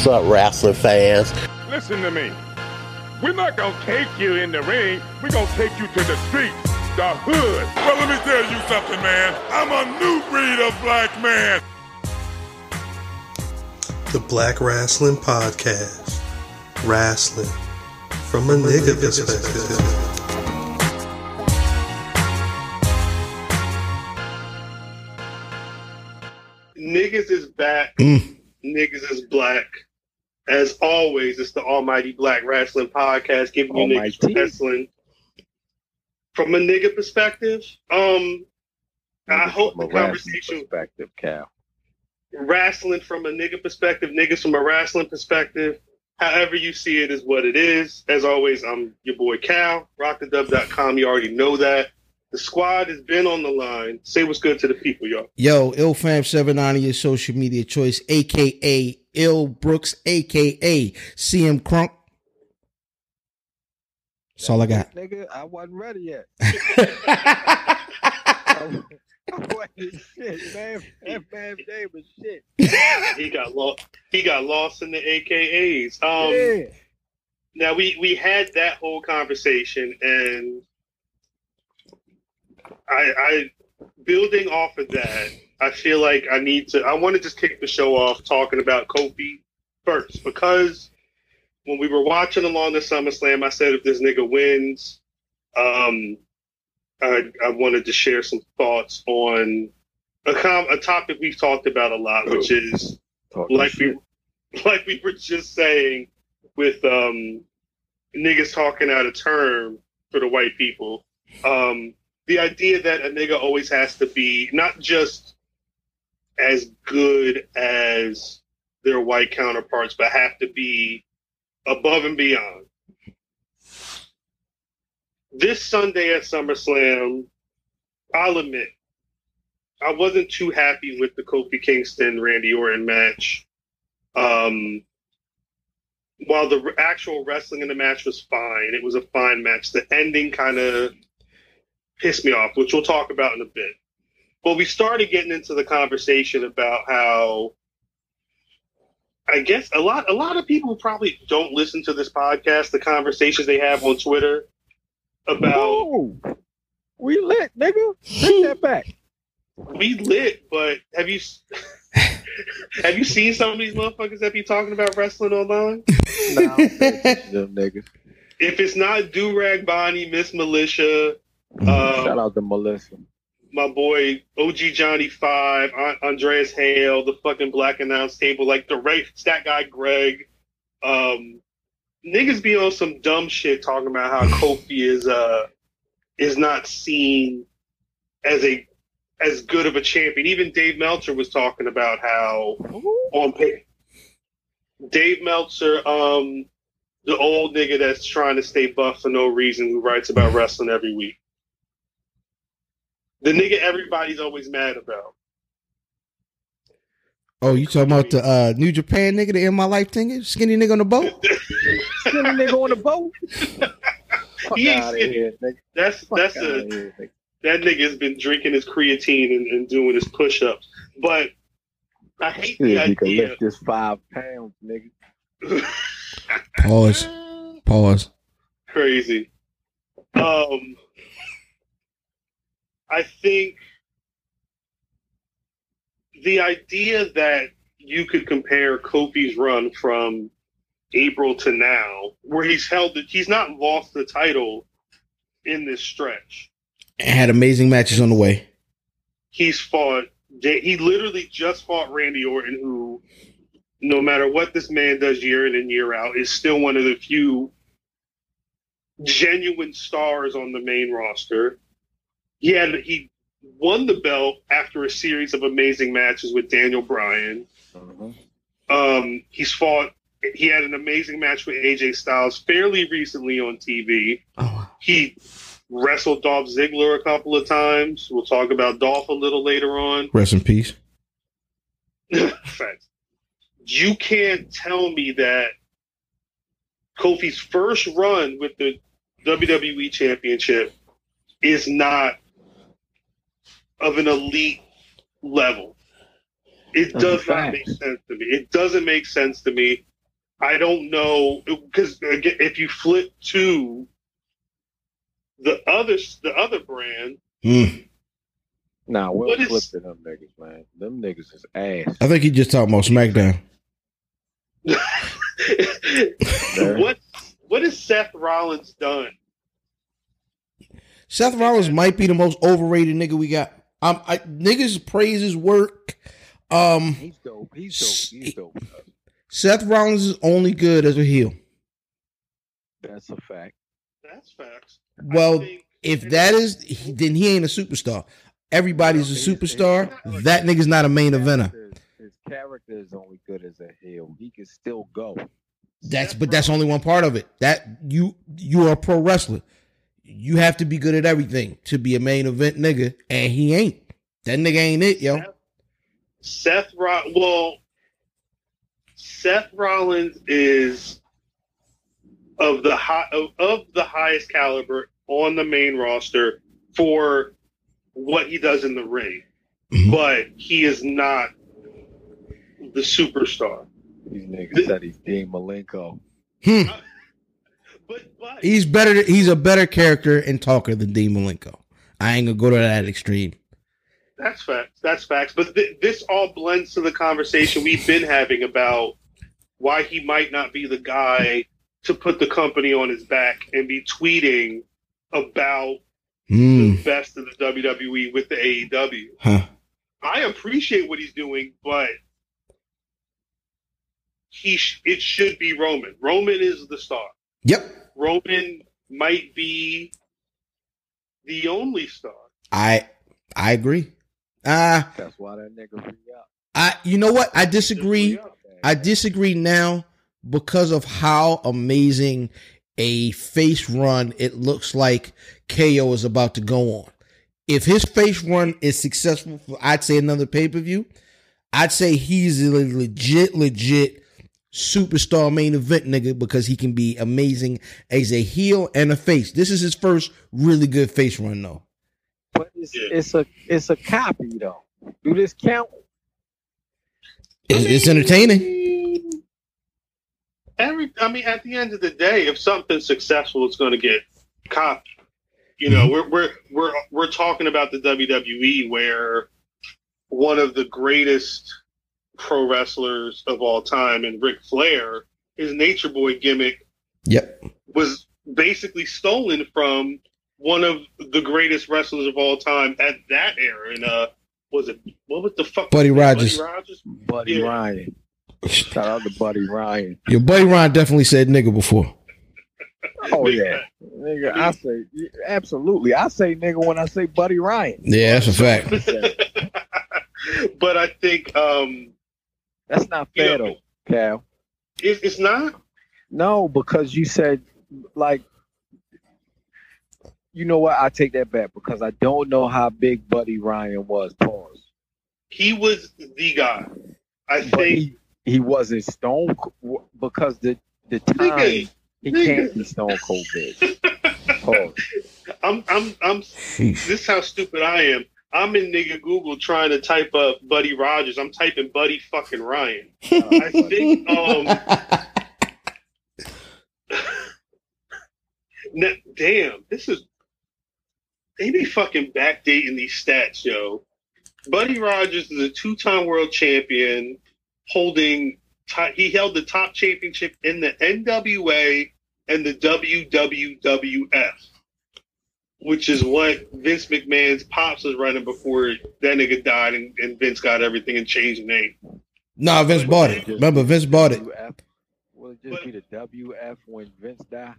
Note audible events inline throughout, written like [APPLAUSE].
What's up, wrestling fans? Listen to me. We're not gonna take you in the ring. We're gonna take you to the street, the hood. Well, let me tell you something, man. I'm a new breed of black man. The Black Wrestling Podcast. Wrestling from a nigga perspective. Niggas is back. Mm. Niggas is black. As always, it's the Almighty Black Wrestling Podcast, giving you niggas wrestling from a nigga perspective. Um, I hope From the a wrestling conversation perspective, Cal. wrestling from a nigga perspective, niggas from a wrestling perspective. However you see it is what it is. As always, I'm your boy Cal, rockthedub.com. You already know that. The squad has been on the line. Say what's good to the people, y'all. Yo, IlFam790, is social media choice, aka Ill Brooks, aka CM Crunk. That's all I got. Nigga, I wasn't ready yet. [LAUGHS] [LAUGHS] I wasn't shit, man. That man name was shit. He got lost. He got lost in the AKAs. Um, yeah. Now we we had that whole conversation, and I, I building off of that, I feel like I need to. I want to just kick the show off talking about Kofi first because when we were watching along the SummerSlam, I said if this nigga wins, um, I I wanted to share some thoughts on a com- a topic we've talked about a lot, which is Talking like shit. we [LAUGHS] like we were just saying with um niggas talking out of term for the white people. Um the idea that a nigga always has to be not just as good as their white counterparts, but have to be above and beyond. This Sunday at SummerSlam, I'll admit, I wasn't too happy with the Kofi Kingston Randy Orton match. Um, while the actual wrestling in the match was fine, it was a fine match. The ending kind of pissed me off, which we'll talk about in a bit. But we started getting into the conversation about how I guess a lot a lot of people probably don't listen to this podcast, the conversations they have on Twitter about Whoa. We lit, nigga. Take that [LAUGHS] back. we lit, but have you [LAUGHS] have you seen some of these motherfuckers that be talking about wrestling online? [LAUGHS] Nah, I don't pay attention to them niggas. If it's not Durag Bonnie, Miss Militia, Shout um, out to Melissa. My boy OG Johnny Five, An- Andreas Hale, the fucking Black Announce Table, like the right stat guy Greg, um, niggas be on some dumb shit talking about how [LAUGHS] Kofi is uh is not seen as a as good of a champion. Even Dave Meltzer was talking about how on pay. Dave Meltzer, um, the old nigga that's trying to stay buff for no reason, who writes about wrestling every week. The nigga everybody's always mad about. Oh, you talking about the uh, New Japan nigga, the in my life thing? Skinny nigga on the boat? [LAUGHS] Skinny nigga on the boat. Fuck He ain't skinny. here, nigga. That's Fuck that's a here, nigga. that nigga's been drinking his creatine and, and doing his push ups. But I hate the Yeah, he can lift this five pounds, nigga. Pause. [LAUGHS] Pause. crazy. Um, I think the idea that you could compare Kofi's run from April to now, where he's held it, he's not lost the title in this stretch. And had amazing matches on the way. He's fought. He literally just fought Randy Orton, who, no matter what this man does year in and year out, is still one of the few genuine stars on the main roster. He had he won the belt after a series of amazing matches with Daniel Bryan. Mhm. Um, he's fought. He had an amazing match with AJ Styles fairly recently on TV. Oh, He wrestled Dolph Ziggler a couple of times. We'll talk about Dolph a little later on. rest in peace. [LAUGHS] Facts. You can't tell me that Kofi's first run with the WWE Championship is not of an elite level. It Those are does not make sense to me. It doesn't make sense to me. I don't know because if you flip to the other the other brand, Hmm. Nah, we What don't flip is- to them niggas, man. Them niggas is ass. I think he just talking about SmackDown. [LAUGHS] what what has Seth Rollins done? Seth Rollins might be the most overrated nigga we got. Um, I, niggas praise his work. Um, He's dope. He's dope. He's dope. Seth Rollins is only good as a heel. That's a fact. That's facts. Well, think- if that is, he, then he ain't a superstar. Everybody's a superstar. That nigga's not a main eventer. His, his character is only good as a heel. He can still go. That's but that's only one part of it. That you you are a pro wrestler. You have to be good at everything to be a main event nigga, and he ain't. That nigga ain't it, yo. Seth Roll well, Seth Rollins is of the high of, of the highest caliber on the main roster for what he does in the ring, Mhm. but he is not the superstar. These niggas said he's Dean Malenko. Hmm. But but He's better. He's a better character and talker than Dean Malenko. I ain't gonna go to that extreme. That's facts. That's facts. But th- this all blends to the conversation we've been having about why he might not be the guy to put the company on his back and be tweeting about Hmm. the best of the WWE with the AEW. Huh. I appreciate what he's doing, but he sh- it should be Roman. Roman is the star. Yep. Roman might be the only star. I I agree. Uh That's why that nigga re up. I you know what? I disagree. I disagree now because of how amazing a face run it looks like KO is about to go on. If his face run is successful for I'd say another pay-per-view, I'd say he's a legit, legit superstar main event nigga because he can be amazing as a heel and a face. This is his first really good face run though. But it's, Yeah. it's a it's a copy though. Do this count? It's, it's entertaining. Every, I mean, at the end of the day, if something's successful, it's going to get copied. You know, mm-hmm. we're we're we're we're talking about the WWE, where one of the greatest pro wrestlers of all time, and Ric Flair, his Nature Boy gimmick Yep. was basically stolen from one of the greatest wrestlers of all time at that era. And uh, was it what was the fuck? Buddy Rogers. Buddy Rogers. Buddy Yeah. Ryan. Shout out to Buddy Ryan. Your buddy Ron definitely said nigga before. Oh yeah, nigga. I say absolutely. I say nigga when I say Buddy Ryan. Yeah, that's a fact. [LAUGHS] [LAUGHS] but I think um, That's not you fair know, though, Cal. it, it's not. No, because you said like you know what? I take that back because I don't know how big Buddy Ryan was. Pause. He was the guy. I But think. he, he wasn't Stone Co- because the the time Nigga, he nigga. can't be Stone Cold big. [LAUGHS] Pause. I'm. I'm. I'm. Sheesh. This is how stupid I am. I'm in nigga Google trying to type up Buddy Rogers. I'm typing Buddy fucking Ryan. I [LAUGHS] think. Um. [LAUGHS] na- damn, this is. They be fucking backdating these stats, yo. Buddy Rogers is a two-time world champion, holding. ti- he held the top championship in the NWA and the WWWF, which is what Vince McMahon's pops was running before that nigga died and, and Vince got everything and changed the name. nah, Vince bought it. Remember, Vince bought it. WF? Will it just be the WF when Vince died?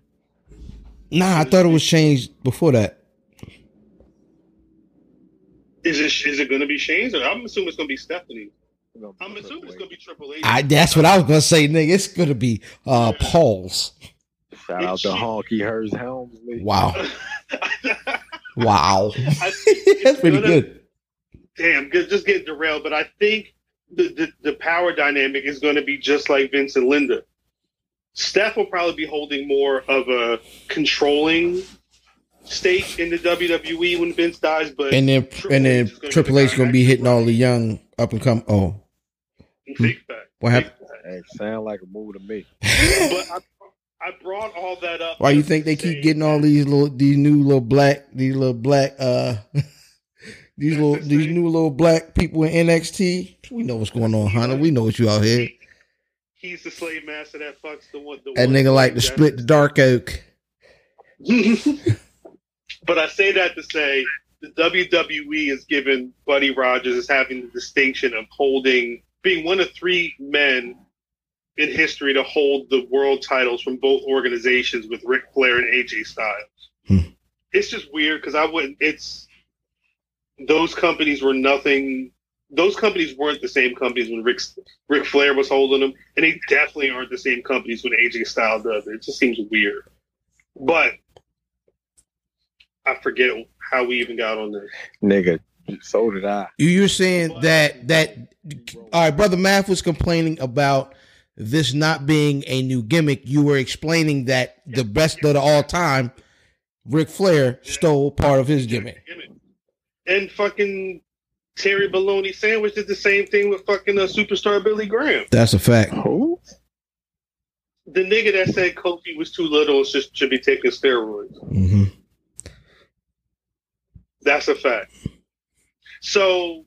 Nah, I thought it was changed before that. Is it is it going to be changed? Or I'm assuming it's going to be Stephanie. Gonna I'm assuming it's going to be Triple H. I that's what I was gonna say, nigga. It's gonna be uh Paul's. Shout out to Honky Hearst Helmsley. Wow. [LAUGHS] [LAUGHS] Wow. I think it's [LAUGHS] that's pretty gonna- good. Damn, good- just getting derailed. But I think the, the, the power dynamic is going to be just like Vince and Linda. Steph will probably be holding more of a controlling stake in the WWE when Vince dies, but And then and then Triple H gonna be hitting all the young up and come oh Big fact. What happened? fact. Hey, sound like a move to me. [LAUGHS] but I, I brought all that up. Why you think they keep getting all these little these new little black these little black uh [LAUGHS] these little these new little black people in NXT? We know what's going on, Hunter. We know what you out here. He's the slave master that fucks the one. The That one nigga like to split the dark oak. [LAUGHS] [LAUGHS] but I say that to say the WWE is given Buddy Rogers is having the distinction of holding, being one of three men in history to hold the world titles from both organizations with Ric Flair and AJ Styles. Hmm. It's just weird because I wouldn't. It's those companies were nothing. Those companies weren't the same companies when Rick Ric Flair was holding them, and they definitely aren't the same companies when AJ Styles does it. It just seems weird. But I forget how we even got on this. Nigga, so did I. You you're saying that that all right, brother Math was complaining about this not being a new gimmick. You were explaining that the best of the all time, Ric Flair stole part of his gimmick. And fucking Terry Baloney Sandwich did the same thing with fucking uh, superstar Billy Graham. That's a fact. Who? The nigga that said Kofi was too little just should be taking steroids. hmm That's a fact. So,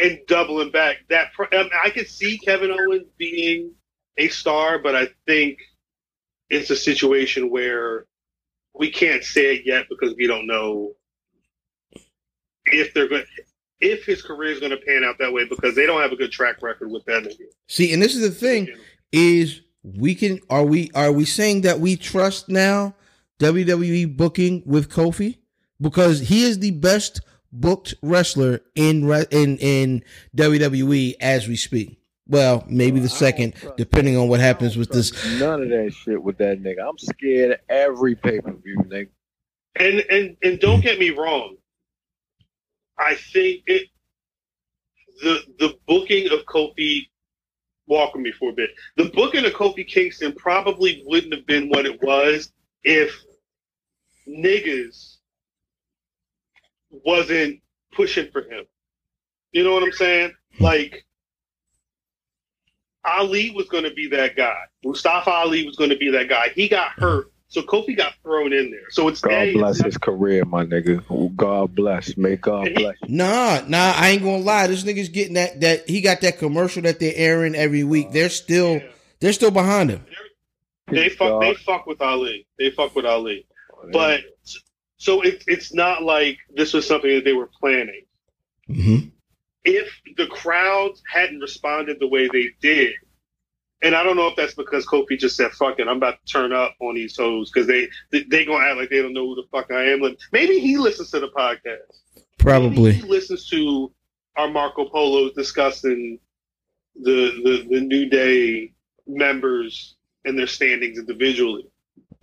and doubling back, that I, mean, I could see Kevin Owens being a star, but I think it's a situation where we can't say it yet because we don't know if they're going, if his career is going to pan out that way because they don't have a good track record with that. See, and this is the thing is we can are we are we saying that we trust now WWE booking with Kofi because he is the best booked wrestler in re- in in WWE as we speak. Well, maybe the second, depending on what happens with this. None of that shit with that nigga. I'm scared of every pay per view, nigga. And and and don't get me wrong. I think it the the booking of Kofi walking me for a bit. The booking of Kofi Kingston probably wouldn't have been what it was if niggas wasn't pushing for him. You know what I'm saying? Like Ali was going to be that guy. Mustafa Ali was going to be that guy. He got hurt, so Kofi got thrown in there. So it's God A, bless it's his career, my nigga. God bless. May God he- bless. Nah, nah, I ain't gonna lie. This nigga's getting that that he got that commercial that they're airing every week. Uh, they're still Yeah. they're still behind him. They Peace, fuck. God. They fuck with Ali. They fuck with Ali. Oh, but so it's it's not like this was something that they were planning. Mm-hmm. If the crowds hadn't responded the way they did, and I don't know if that's because Kofi just said "fuck it," I'm about to turn up on these hoes because they they, gonna act like they don't know who the fuck I am. Like, Maybe he listens to the podcast. Maybe Probably. he listens to our Marco Polos discussing the the the New Day members and their standings individually.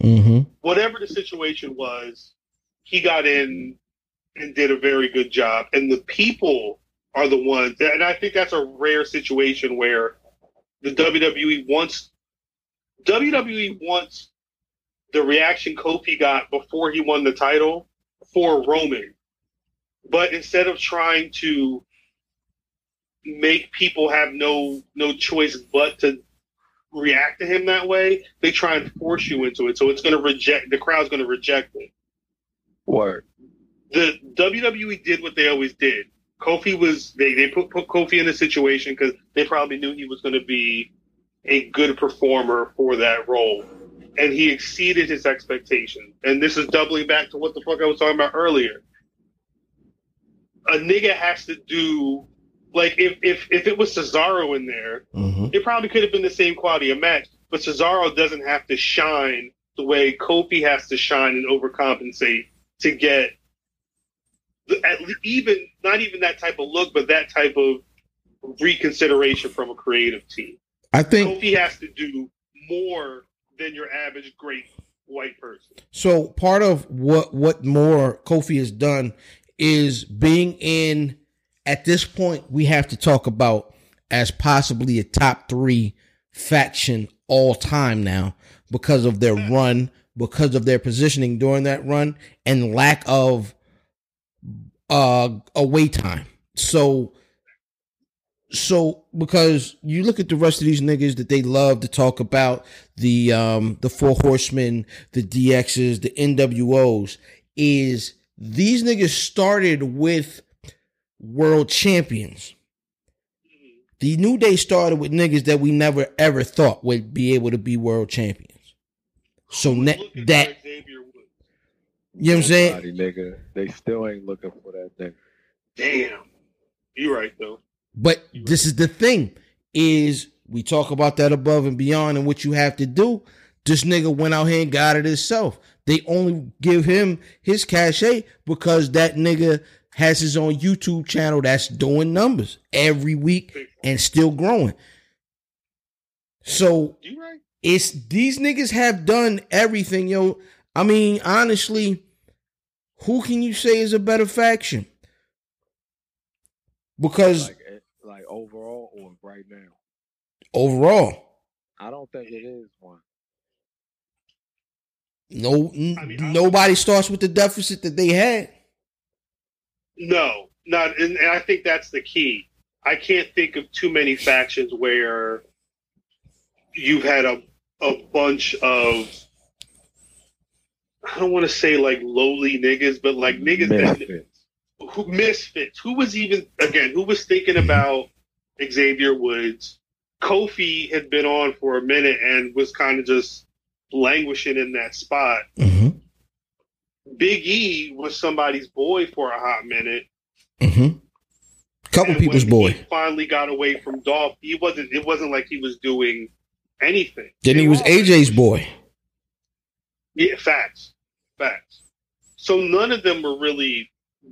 Mm-hmm. whatever the situation was, he got in and did a very good job. And the people are the ones, and I think that's a rare situation where the WWE wants WWE wants the reaction Kofi got before he won the title for Roman. But instead of trying to make people have no no choice but to react to him that way, they try and force you into it. So it's going to reject the crowd's going to reject it. Word. The WWE did what they always did. Kofi was they they put, put Kofi in a situation because they probably knew he was going to be a good performer for that role, and he exceeded his expectations. And this is doubling back to what the fuck I was talking about earlier. A nigga has to do like if if if it was Cesaro in there, Mm-hmm. it probably could have been the same quality of match, but Cesaro doesn't have to shine the way Kofi has to shine and overcompensate to get at even not even that type of look, but that type of reconsideration from a creative team. I think Kofi has to do more than your average great white person. so. Part of what what more Kofi has done is being in. At this point, we have to talk about as possibly a top three faction all time now because of their run, because of their positioning during that run, and lack of uh away time. So so because you look at the rest of these niggas that they love to talk about the um the four horsemen, the DXs, the NWOs, is these niggas started with world champions. The New Day started with niggas that we never ever thought would be able to be world champions. So Who's na- that for Xavier Woods? you know what I'm saying? Nigga. They still ain't looking for that nigga. Damn. You're right though. But this is the thing: is we talk about that above and beyond and what you have to do. This nigga went out here and got it himself. They only give him his cachet because that nigga has his own YouTube channel that's doing numbers every week and still growing. So You right. It's these niggas have done everything, yo. I mean, honestly, who can you say is a better faction? Because Like, eh, like overall or right now. overall, I don't think it is one. no, n- I mean, I- nobody starts with the deficit that they had. No, not, and, and I think that's the key. I can't think of too many factions where you've had a a bunch of I don't want to say like lowly niggas, but like niggas that who misfits. Who was even again? Who was thinking about Xavier Woods? Kofi had been on for a minute and was kind of just languishing in that spot. Mm-hmm. Big E was somebody's boy for a hot minute. Mm-hmm. Couple And people's when boy. He finally got away from Dolph. He wasn't. It wasn't like he was doing anything. Then he was AJ's boy. Yeah, facts, facts. So none of them were really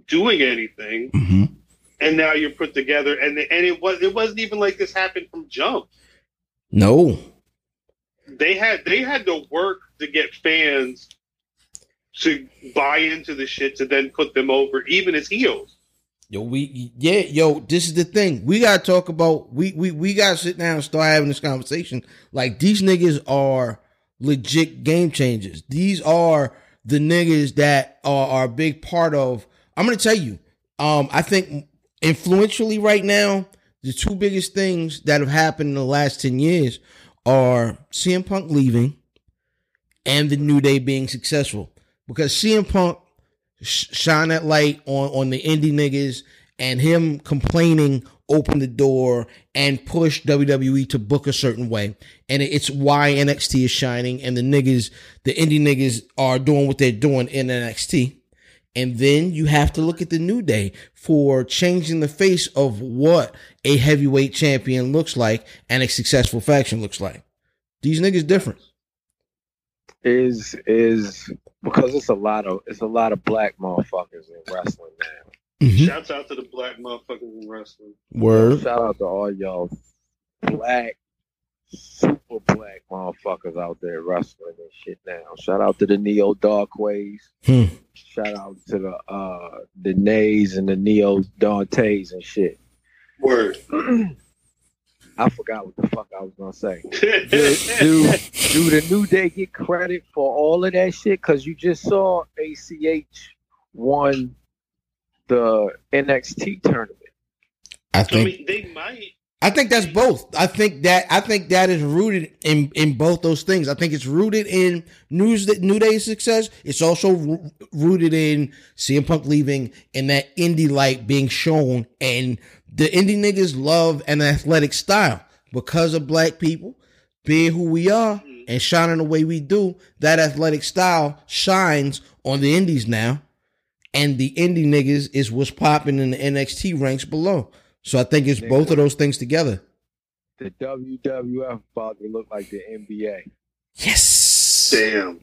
doing anything, Mm-hmm. and now you're put together, and and it was it wasn't even like this happened from jump. No, They had they had to work to get fans to buy into the shit to then put them over, even as heels. Yo, we yeah, yo, this is the thing. We gotta talk about we we we gotta sit down and start having this conversation. Like these niggas are legit game changers. These are the niggas that are, are a big part of I'm gonna tell you, um, I think influentially right now, the two biggest things that have happened in the last 10 years are CM Punk leaving and the New Day being successful. Because CM Punk shine that light on on the indie niggas and him complaining opened the door and pushed WWE to book a certain way. And it's why NXT is shining and the niggas, the indie niggas are doing what they're doing in NXT. And then you have to look at the New Day for changing the face of what a heavyweight champion looks like and a successful faction looks like. These niggas different. Is is because it's a lot of it's a lot of black motherfuckers in wrestling now. Shouts out to the black motherfuckers in wrestling. Word. Shout out to all y'all black, super black motherfuckers out there wrestling and shit now. Shout out to the Neo Darkways. Hmm. Shout out to the uh the Nays and the Neo Dantes and shit. Word. [CLEARS THROAT] I forgot what the fuck I was gonna say. Do, do, do the New Day get credit for all of that shit? Cause you just saw ACH won the NXT tournament. I I think mean, they might. I think that's both. I think that I think that is rooted in in both those things. I think it's rooted in news that New Day's success. It's also rooted in CM Punk leaving and that indie light being shown. And the indie niggas love an athletic style because of black people being who we are and shining the way we do. That athletic style shines on the indies now, and the indie niggas is what's popping in the NXT ranks below. So I think it's both of those things together. The WWF about to look like the NBA. Yes. Damn.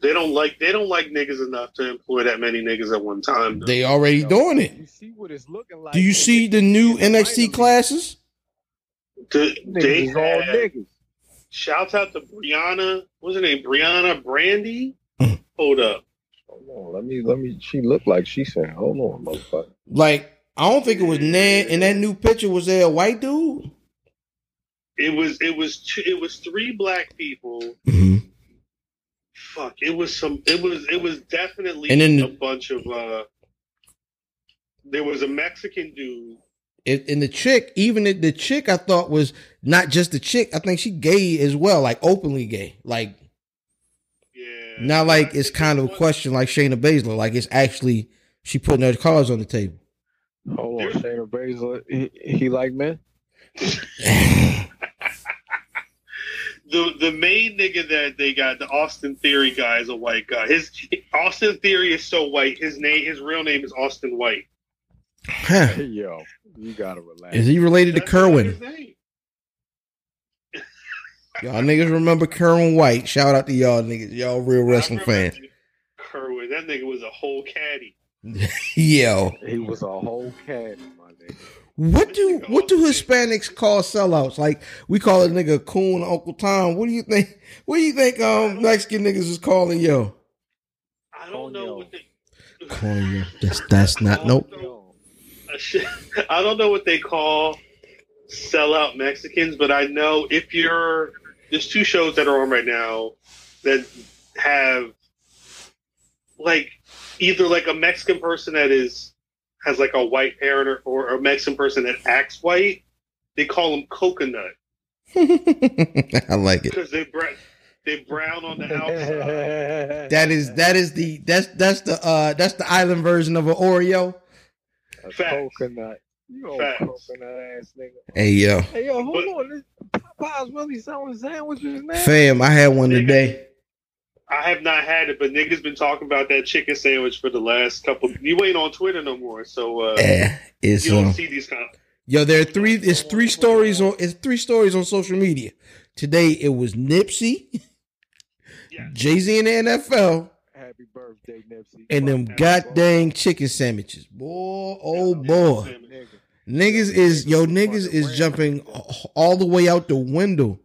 They don't like they don't like niggas enough to employ that many niggas at one time. though. They already doing it. You see what it's looking like. Do you see the new NXT classes? The- they is all niggas. Shouts out to Briana. What's her name? Briana Brandy. Hmm. Hold up. Hold on, let me let me. She looked like she said, "Hold on, motherfucker." Like, I don't think it was Ned in that new picture. Was there a white dude? It was it was two, it was three black people. Mm-hmm. Fuck. It was some. It was it was definitely And then- a bunch of. uh There was a Mexican dude. And the chick, even the, the chick, I thought was not just the chick. I think she gay as well, like openly gay. Like Yeah. not like it's kind of a question like Shayna Baszler. Like it's actually she putting her cards on the table. Oh, Hold on, Shayna Baszler. He, he like men? [LAUGHS] The the main nigga that they got, the Austin Theory guy, is a white guy. His Austin Theory is so white. His name, his real name is Austin White. Huh. Hey, yo, you gotta relax. Is he related to That's not Kerwin? [LAUGHS] Y'all niggas remember Kerwin White? Shout out to y'all niggas. Y'all real wrestling I fans. Kerwin, that nigga was a whole caddy. [LAUGHS] Yo, He was a whole cat, my nigga. what do what do Hispanics call sellouts? Like we call a nigga coon Uncle Tom. What do you think? What do you think? Um, Mexican niggas is calling yo. I don't know what they. Calling yo. That's that's [LAUGHS] not nope. [LAUGHS] I don't know what they call sellout Mexicans, but I know if you're there's two shows that are on right now that have like either like a Mexican person that is has like a white parent or, or a Mexican person that acts white. They call them coconut [LAUGHS] I like it. because they brown they brown on the [LAUGHS] outside. That is that is the that's that's the uh that's the island version of an Oreo. a Facts. coconut. You old Facts. coconut ass nigga. Hey yo, Hey yo, hold But- on. This Popeye's really selling sandwiches now. fam, I had one today. I have not had it, but niggas been talking about that chicken sandwich for the last couple. You ain't on Twitter no more, so uh, Yeah, it's you don't um, see these kind. Yo, there are three. It's three stories on. It's three stories on social media. Today it was Nipsey, Yeah. Jay Z in the NFL, Happy birthday, Nipsey. and them Fuck god dang chicken sandwiches. Boy, oh boy, niggas is yo niggas is jumping all the way out the window.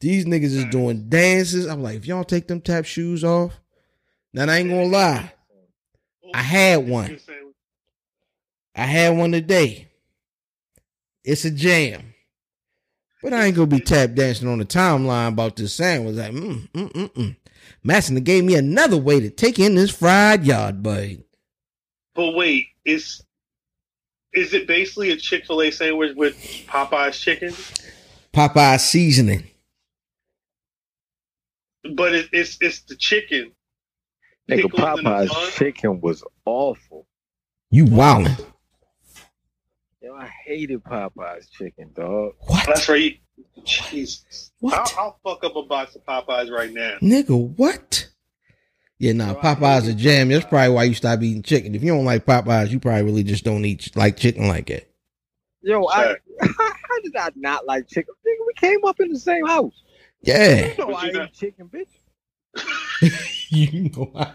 These niggas is doing dances. I'm like, if y'all take them tap shoes off, now I ain't gonna lie. I had one. I had one today. It's a jam. But I ain't gonna be tap dancing on the timeline about this sandwich. Like, mm, mm, mm, mm. Madison gave me another way to take in this fried yard bite. But wait, is is it basically a Chick Fil A sandwich with Popeye's chicken? Popeye seasoning. But it, it's it's the chicken. Nigga, Pickles in the bun? Popeye's chicken was awful. You wildin'. Yo, I hated Popeye's chicken, dog. What? That's right. Jesus. What? I'll, I'll fuck up a box of Popeyes right now. Nigga, what? Yeah, nah, Popeye's a jam. That's probably why you stop eating chicken. If you don't like Popeyes, you probably really just don't eat like chicken like that. Yo, I, how, [LAUGHS] how did I not like chicken? Nigga, we came up in the same house. Yeah. You know I eat chicken, bitch. [LAUGHS] you know I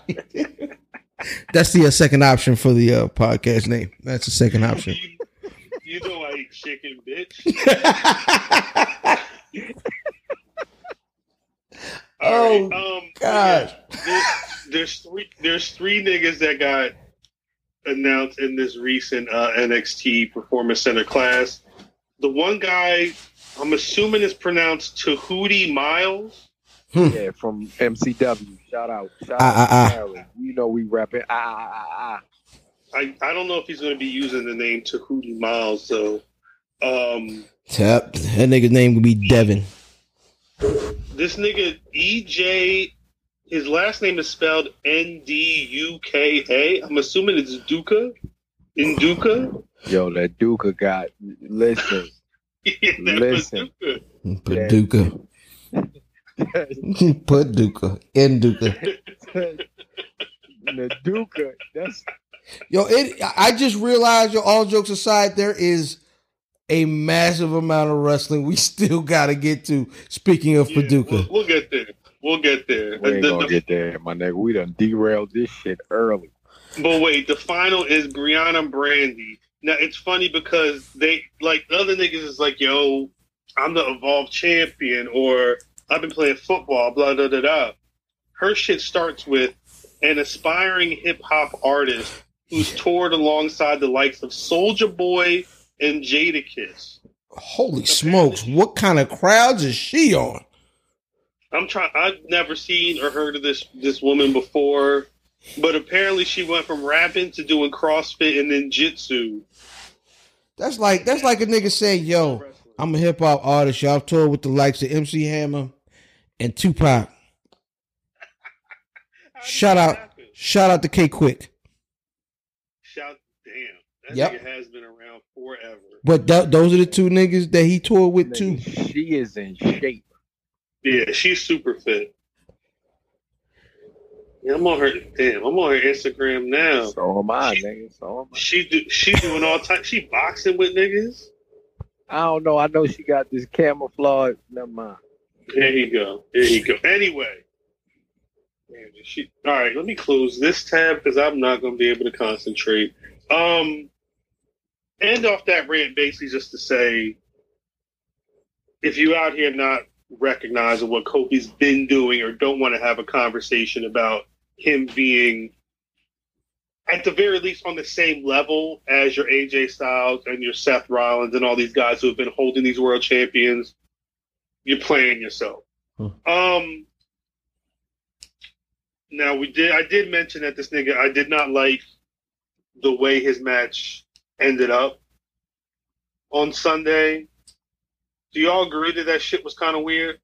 That's the uh, second option for the uh, podcast name. That's the second option. You, [LAUGHS] you know I eat chicken, bitch. Oh, [LAUGHS] All right, um, gosh. There's, there's three. There's three niggas that got announced in this recent uh, NXT Performance Center class. The one guy, I'm assuming it's pronounced Tehuti Miles. Yeah, from MCW. Shout out. Shout Ah, out ah, ah. to Maryland. You know we rapping. Ah, ah, ah, ah. I, I don't know if he's going to be using the name Tehuti Miles though. Um, Tap. That nigga's name would be Devin. this nigga EJ, his last name is spelled N D U K A. I'm assuming it's Duka. In Duca. Induka. Yo, that Duca got. Listen. [LAUGHS] That Listen. Paducah. [LAUGHS] [LAUGHS] Paducah. In Duca. the Duca. That's Yo, it. I just realized, yo, all jokes aside, there is a massive amount of wrestling we still got to get to. Speaking of Yeah, Paducah. We'll, we'll get there. We'll get there. we ain't The- gonna the- get there, my nigga. We done derailed this shit early. but wait, the final is Briana Brandy. Now it's funny because they like the other niggas is like, yo, I'm the evolved champion, or I've been playing football, blah blah blah blah. Her shit starts with an aspiring hip hop artist who's toured alongside the likes of Soulja Boy and Jadakiss. Holy smokes. What kind of crowds is she on? I'm trying. I've never seen or heard of this this woman before, but apparently she went from rapping to doing CrossFit and then jitsu. That's like that's like a nigga saying, "Yo, I'm a hip hop artist. Y'all toured with the likes of MC Hammer and Tupac. [LAUGHS] Shout out, happen? shout out to K Quick. Shout, damn, that Yep. nigga has been around forever. But th- those are the two niggas that he toured with too. She is in shape. Yeah, she's super fit. Yeah, I'm on her. Damn, I'm on her Instagram now. So am I, She- nigga. So am I. She do, she doing all type. She boxing with niggas. I don't know. I know she got this camouflage. Never mind. There you go. There you go. Anyway, man, she, all right. Let me close this tab because I'm not going to be able to concentrate. Um, end off that rant basically just to say, if you out here not recognizing what Kofi's been doing or don't want to have a conversation about him being at the very least on the same level as your AJ Styles and your Seth Rollins and all these guys who have been holding these world champions, you're playing yourself. Hmm. Um. Now we did. I did mention that this nigga. I did not like the way his match ended up on Sunday. Do y'all agree that that shit was kind of weird?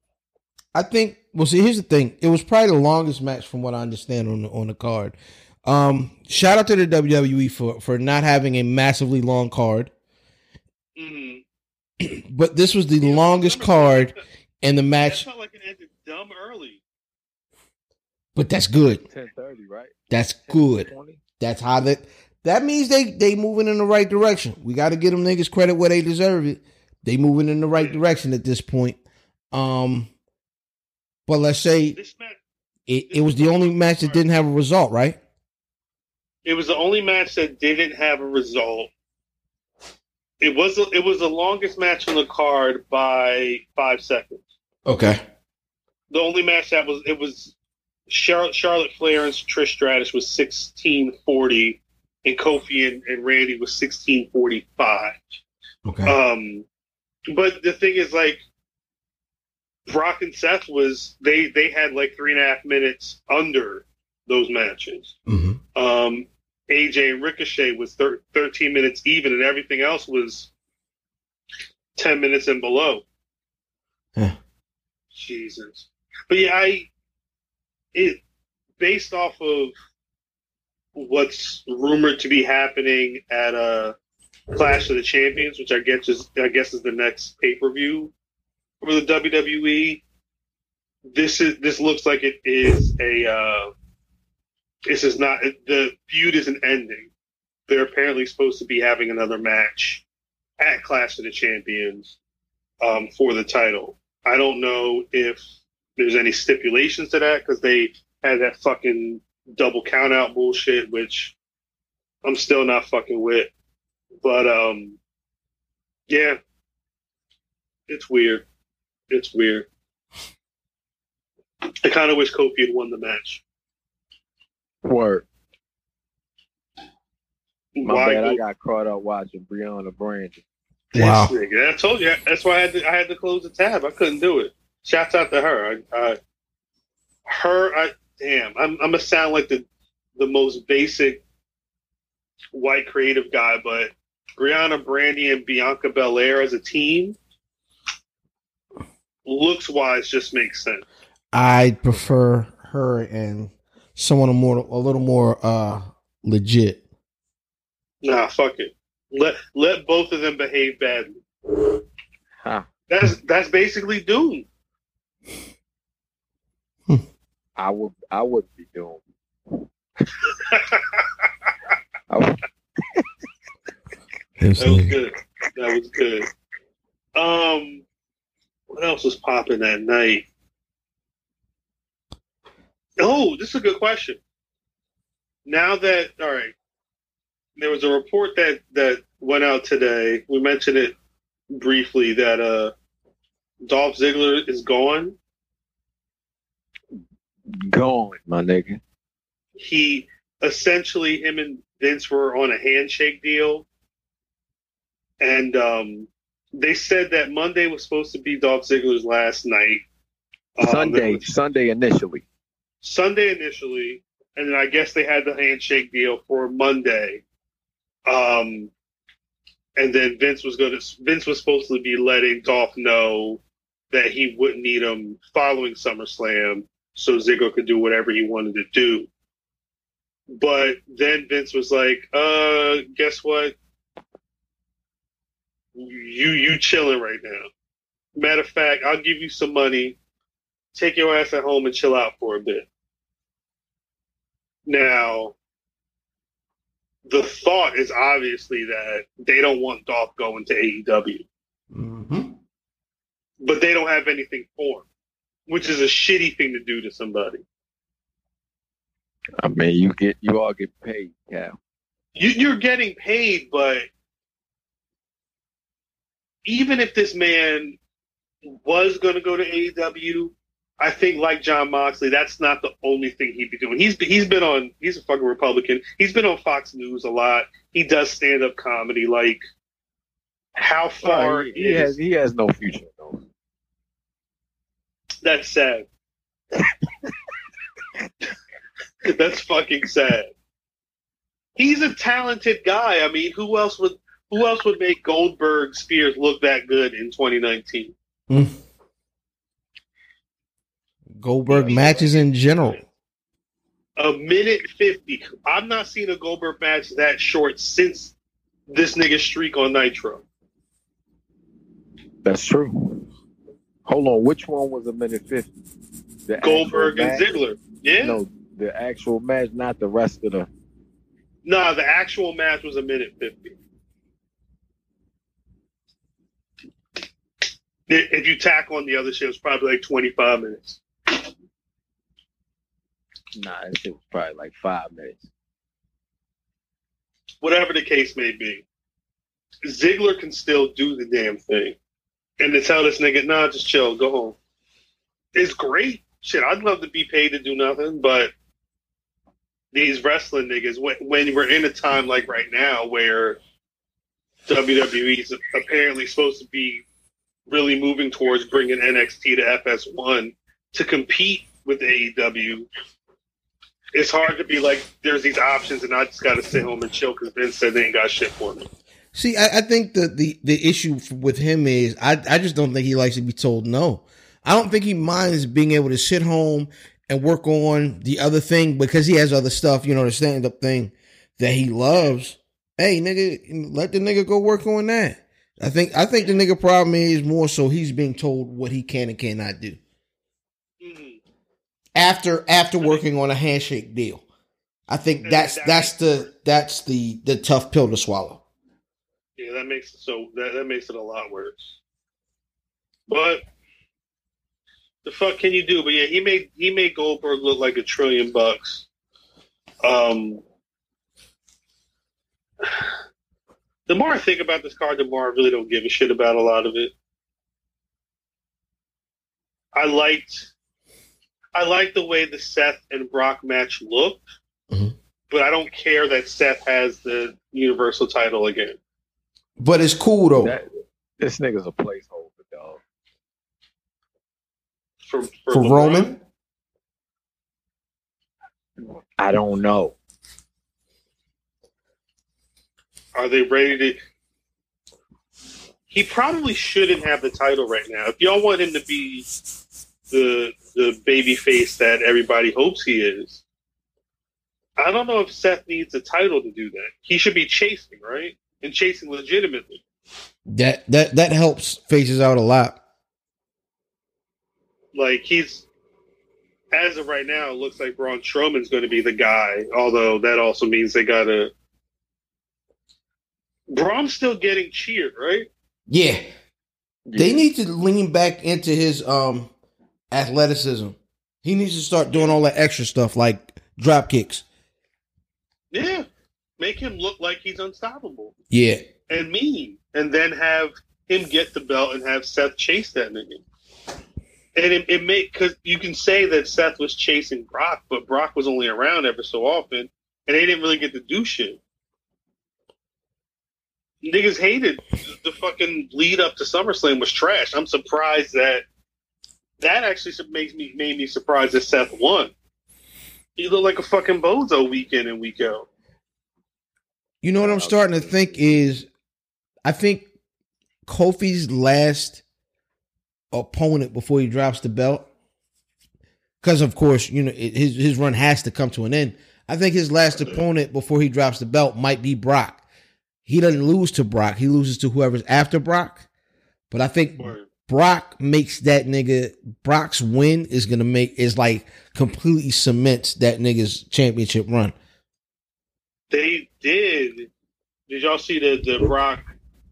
I think. Well, see, here's the thing. It was probably the longest match from what I understand on the, on the card. Um, shout out to the WWE for for not having a massively long card, Mm-hmm. [CLEARS THROAT] but this was the longest card and the That match. felt like it ended dumb early. But that's good. Ten thirty, right? That's good. 20? That's how that. That means they they moving in the right direction. We got to give them niggas credit where they deserve it. They moving in the right direction at this point. Um, but let's say match. it, it was the only match that didn't have a result, right? It was the only match that didn't have a result. It was it was the longest match on the card by five seconds. Okay. The only match that was it was Charlotte, Charlotte Flair and Trish Stratus was sixteen forty, and Kofi and, and Randy was sixteen forty five. Okay. Um, but the thing is, like, Brock and Seth was they they had like three and a half minutes under those matches. hmm Um, AJ and Ricochet was thir- 13 minutes even, and everything else was 10 minutes and below. Yeah. Jesus. But yeah, I it based off of what's rumored to be happening at a Clash of the Champions, which I guess is I guess is the next pay per view for the WWE. This is this looks like it is a uh, this is not the feud isn't ending. They're apparently supposed to be having another match at Clash of the Champions um, for the title. I don't know if there's any stipulations to that because they had that fucking double count out bullshit, which I'm still not fucking with. But um, yeah, it's weird. It's weird. I kind of wish Kofi had won the match. Word. My Why bad. go- I got caught up watching Briana Brandon. Wow. This nigga. I told you. That's why I had to. I had to close the tab. I couldn't do it. Shouts out to her. I, I her. I damn. I'm. I'm gonna sound like the the most basic white creative guy, but Briana Brandy and Bianca Belair as a team, looks wise, just makes sense. I prefer her and someone a more a little more uh legit. Nah, fuck it. Let let both of them behave badly. Huh. That's that's basically Doom. I would. I would be doing. Would, [LAUGHS] That was good. That was good. Um, what else was popping that night? Oh, this is a good question. Now that all right, there was a report that that went out today. We mentioned it briefly that uh, Dolph Ziggler is gone. Gone, my nigga. He essentially him and Vince were on a handshake deal, and um, they said that Monday was supposed to be Dolph Ziggler's last night. Um, Sunday. was Sunday initially. Sunday initially, and then I guess they had the handshake deal for Monday. Um, and then Vince was going to Vince was supposed to be letting Dolph know that he wouldn't need him following SummerSlam, so Ziggler could do whatever he wanted to do. But then Vince was like, "Uh, guess what? You you chilling right now. Matter of fact, I'll give you some money. Take your ass at home and chill out for a bit." Now, the thought is obviously that they don't want Dolph going to AEW, Mm-hmm. but they don't have anything for him, which is a shitty thing to do to somebody. I mean, you get you all get paid, Cal. You, you're getting paid, but even if this man was going to go to AEW, I think like Jon Moxley, that's not the only thing he'd be doing. He's he's been on. He's a fucking Republican. He's been on Fox News a lot. He does stand up comedy. Like, how far? he, he has he has no future though. That's sad. [LAUGHS] That's fucking sad. He's a talented guy. I mean, who else would who else would make Goldberg Spears look that good in 2019? Hmm. Goldberg matches in general. A minute 50. I'm not seeing a Goldberg match that short since this nigga streak on Nitro. That's true. Hold on, which one was a minute fifty? The Goldberg and match? Ziggler. Yeah. No, the actual match, not the rest of the. Nah, the actual match was a minute 50. If you tack on the other shit, it was probably like 25 minutes. Nah, that shit was probably like five minutes. Whatever the case may be, Ziggler can still do the damn thing. And to tell this nigga, nah, just chill, go home. It's great. Shit, I'd love to be paid to do nothing, but these wrestling niggas, when, when we're in a time like right now where WWE is apparently supposed to be really moving towards bringing NXT to FS1 to compete with AEW, it's hard to be like, there's these options and I just got to sit home and chill because Vince said they ain't got shit for me. See, I, I think the, the the issue with him is I I just don't think he likes to be told no. I don't think he minds being able to sit home and work on the other thing because he has other stuff, you know, the stand up thing that he loves. Hey, nigga, let the nigga go work on that. I think I think the nigga problem is more so he's being told what he can and cannot do Mhm. after after working on a handshake deal. I think that's that's the that's the the tough pill to swallow. Yeah, that makes it so that, that makes it a lot worse. But the fuck can you do? But yeah, he made he made Goldberg look like a trillion bucks. Um, the more I think about this card, the more I really don't give a shit about a lot of it. I liked I liked the way the Seth and Brock match looked, Mhm. but I don't care that Seth has the Universal title again. But it's cool though. That, this nigga's a placeholder, dog. For, for, for Roman. I don't know. Are they ready to? He probably shouldn't have the title right now. If y'all want him to be the the baby face that everybody hopes he is, I don't know if Seth needs a title to do that. He should be chasing, right? And chasing legitimately. That that that helps faces out a lot. Like he's as of right now, it looks like Braun Strowman's going to be the guy. Although that also means they gotta. Braun's still getting cheered, right? Yeah. They need to lean back into his um athleticism. He needs to start doing all that extra stuff like drop kicks. Yeah, make him look like he's unstoppable Yeah. and mean, and then have him get the belt and have Seth chase that nigga. And it, it make because you can say that Seth was chasing Brock, but Brock was only around ever so often, and they didn't really get to do shit. Niggas hated the fucking lead up to SummerSlam was trash. I'm surprised that that actually makes me made me surprised that Seth won. He looked like a fucking bozo week in and week out. You know what I'm starting to think is I think Kofi's last opponent before he drops the belt, because of course you know his his run has to come to an end. I think his last opponent before he drops the belt might be Brock. He doesn't lose to Brock; he loses to whoever's after Brock. But I think Brock makes that nigga Brock's win is gonna make is like completely cements that nigga's championship run. They did. Did y'all see the the Brock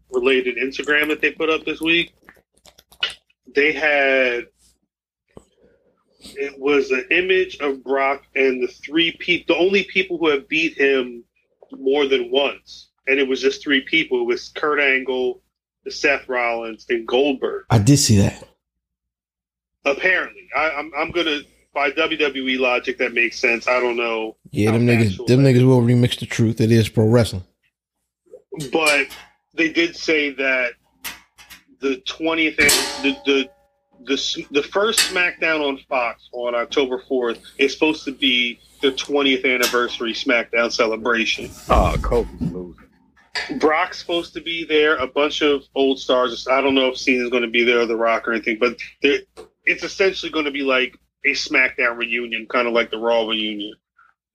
related Instagram that they put up this week? They had it was an image of Brock and the three people, the only people who have beat him more than once, and it was just three people. It was Kurt Angle, Seth Rollins, and Goldberg. I did see that. Apparently, I, I'm I'm gonna by WWE logic that makes sense. I don't know. Yeah, them niggas, them niggas will remix the truth. It is pro wrestling. But they did say that the twentieth the, the the the first SmackDown on Fox on October fourth is supposed to be the twentieth anniversary SmackDown celebration. Ah, oh, Kofi's losing. Brock's supposed to be there. A bunch of old stars. I don't know if Cena's going to be there or The Rock or anything, but it's essentially going to be like a SmackDown reunion, kind of like the Raw reunion.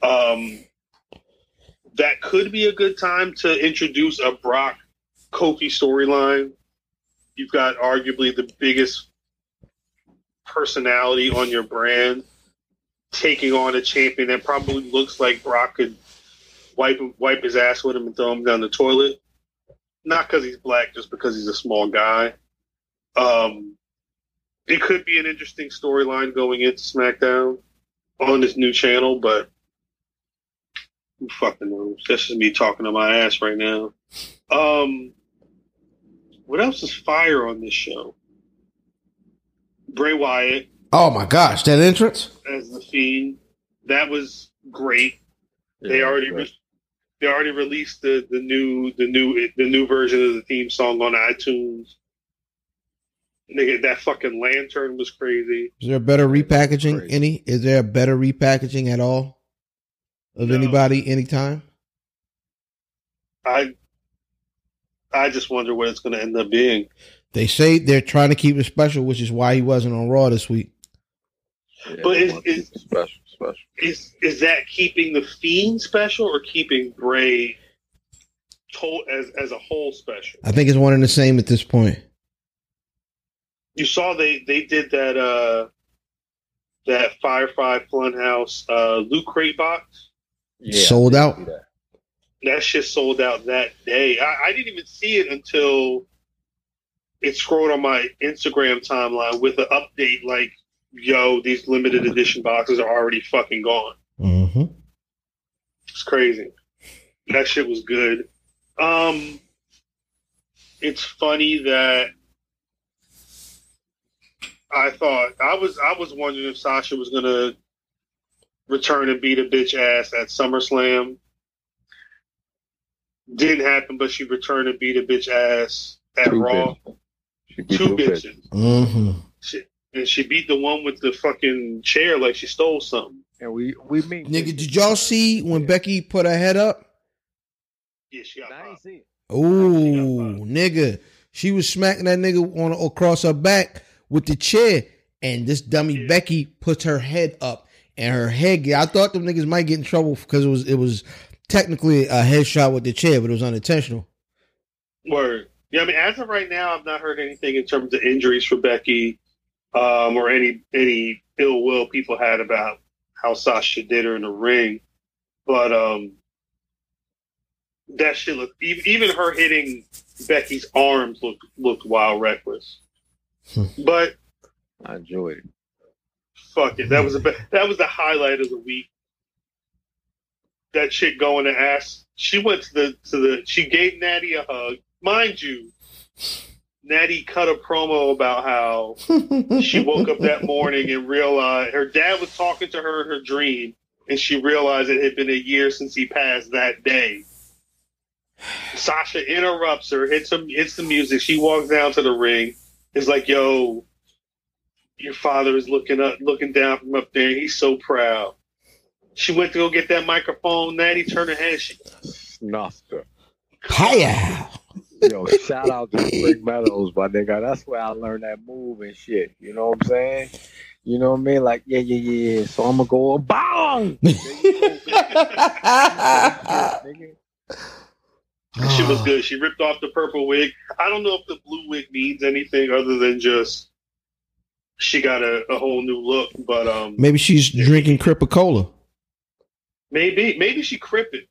Um, that could be a good time to introduce a Brock Kofi storyline. You've got arguably the biggest personality on your brand taking on a champion that probably looks like Brock could wipe wipe his ass with him and throw him down the toilet. Not because he's black, just because he's a small guy. Um, it could be an interesting storyline going into SmackDown on this new channel, but who fucking knows? That's just me talking to my ass right now. Um, what else is fire on this show? Bray Wyatt. Oh my gosh, that entrance as the Fiend, that was great. Yeah, they already re- they already released the, the new the new the new version of the theme song on iTunes. Nigga, that fucking lantern was crazy. Is there a better repackaging? Any? Is there a better repackaging at all of no. anybody anytime? I I just wonder what it's going to end up being. They say they're trying to keep it special, which is why he wasn't on Raw this week. Yeah, but it's, is special, special. Is is that keeping the Fiend special or keeping Bray told as as a whole special? I think it's one and the same at this point you saw they they did that uh that Firefly Funhouse uh loot crate box. Yeah, sold out. That. that shit sold out that day. I, I didn't even see it until it scrolled on my Instagram timeline with an update like, "Yo, these limited edition boxes are already fucking gone." Mm-hmm. It's crazy. That shit was good. Um, it's funny that I thought I was I was wondering if Sasha was gonna return and beat a bitch ass at SummerSlam. Didn't happen, but she returned and beat a bitch ass at two Raw. Two bitches. Mm-hmm. She, and she beat the one with the fucking chair like she stole something. And we we meet nigga. Did y'all see when yeah. Becky put her head up? Yeah, she got. I see it. Oh, nigga, she was smacking that nigga on across her back with the chair, and this dummy yeah. Becky puts her head up, and her head. I thought them niggas might get in trouble because it was it was technically a headshot with the chair, but it was unintentional. Word. Yeah, I mean, as of right now, I've not heard anything in terms of injuries for Becky, um, or any any ill will people had about how Sasha did her in the ring. But um, that shit looked even, even her hitting Becky's arms looked looked wild reckless. but I enjoyed it. Fuck it. That was a that was the highlight of the week. That chick going to ask. She went to the to the. She gave Natty a hug. Mind you, Natty cut a promo about how she woke up that morning and realized her dad was talking to her in her dream, and she realized it had been a year since he passed that day. Sasha interrupts her, hits some hits the music. She walks down to the ring is like, yo, your father is looking up, looking down from up there. He's so proud. She went to go get that microphone. Natty turned her head. She snuffed her. Hiya. Yo, shout out to Spring Meadows, my nigga. That's where I learned that move and shit. You know what I'm saying? You know what I mean? Like, yeah, yeah, yeah, yeah. So I'm gonna go bang. [LAUGHS] she was good. She ripped off the purple wig. I don't know if the blue wig means anything other than just she got a, a whole new look. But um, maybe she's drinking Cripa Cola. Maybe, maybe she crippin'.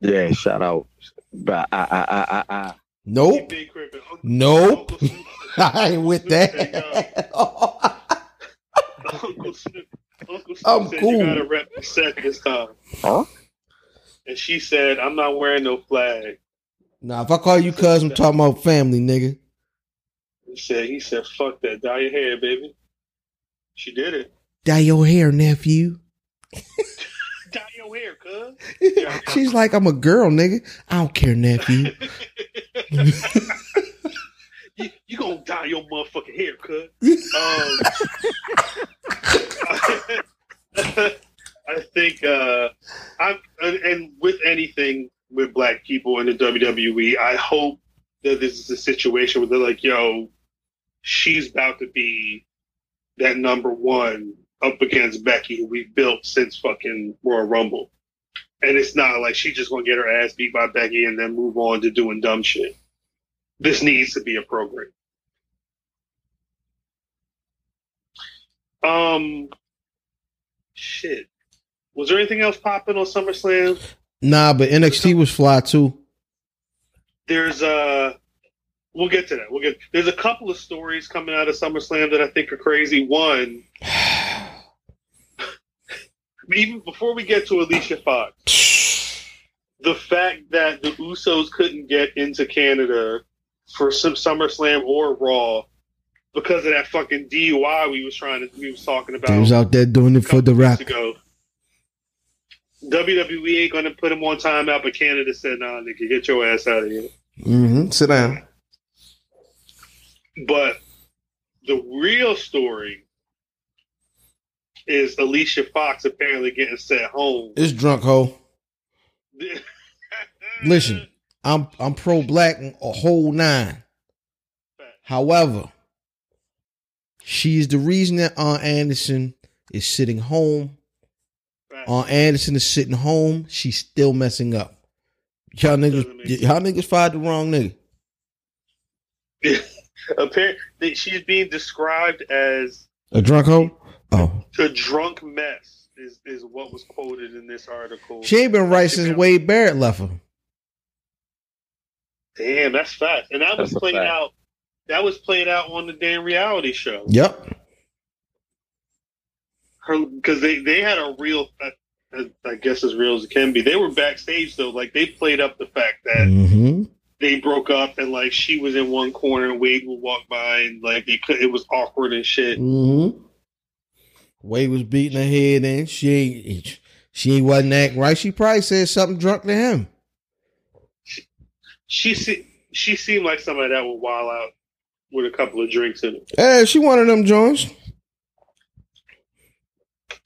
Yeah, shout out. But I, I, I, I, I. Nope. Nope. [LAUGHS] I ain't with that. [LAUGHS] Uncle Snoop, Uncle Snoop I'm said cool. you gotta rep the set this time. Huh? And she said, I'm not wearing no flag. Nah, if I call you cuz, I'm talking about family, nigga. He said, he said, fuck that, dye your hair, baby. She did it. Dye your hair, nephew. [LAUGHS] Dye your hair, cuz. She's like, I'm a girl, nigga. I don't care, nephew. You, you gonna dye your motherfucking hair. Um, [LAUGHS] I think uh, I and, with anything with black people in the WWE, I hope that this is a situation where they're like, "Yo, she's about to be that number one up against Becky, we built since fucking Royal Rumble." And it's not like she's just gonna get her ass beat by Becky and then move on to doing dumb shit. This needs to be a program. Um, shit. Was there anything else popping on SummerSlam? Nah, but NXT was fly too. There's uh we'll get to that. We'll get there's a couple of stories coming out of SummerSlam that I think are crazy. One even before we get to Alicia Fox, the fact that the Usos couldn't get into Canada for some SummerSlam or Raw because of that fucking DUI we was trying to we was talking about They was out there doing it for the couple rap. weeks ago. WWE ain't gonna put him on timeout, but Canada said, "Nah, nigga, get your ass out of here." Mm-hmm. Sit down. But the real story is Alicia Fox apparently getting sent home. It's drunk hoe. [LAUGHS] Listen, I'm I'm pro black a whole nine. However, she is the reason that Arn Anderson is sitting home. Arn Anderson is sitting home. She's still messing up. Y'all niggas, y'all niggas fired the wrong nigga. [LAUGHS] apparently, she's being described as A drunk hoe. Oh, a drunk mess. Is is what was quoted in this article. she ain't been right since Wade Barrett left her. Damn, that's fast. And that was That's a played out. That was played out on the damn reality show. Yep. Her because they they had a real. I, I guess as real as it can be. They were backstage though. Like they played up the fact that Mm-hmm. they broke up and like she was in one corner and Wade would walk by and like it could, it was awkward and shit. Mm-hmm. Wade was beating her head in. She ain't she wasn't acting right. She probably said something drunk to him. She se- she seemed like somebody that would wild out with a couple of drinks in it. Hey, she one of them Jones.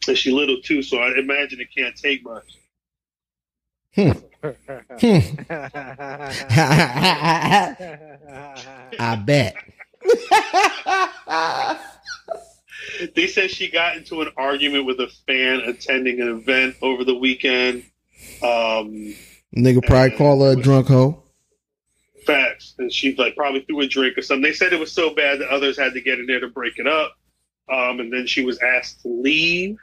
And she little too, so I imagine it can't take much. Hmm. [LAUGHS] [LAUGHS] I bet. [LAUGHS] They said she got into an argument with a fan attending an event over the weekend. Um, Nigga probably call her a drunk hoe. facts, and she like probably threw a drink or something. They said it was so bad that others had to get in there to break it up. Um, and then she was asked to leave.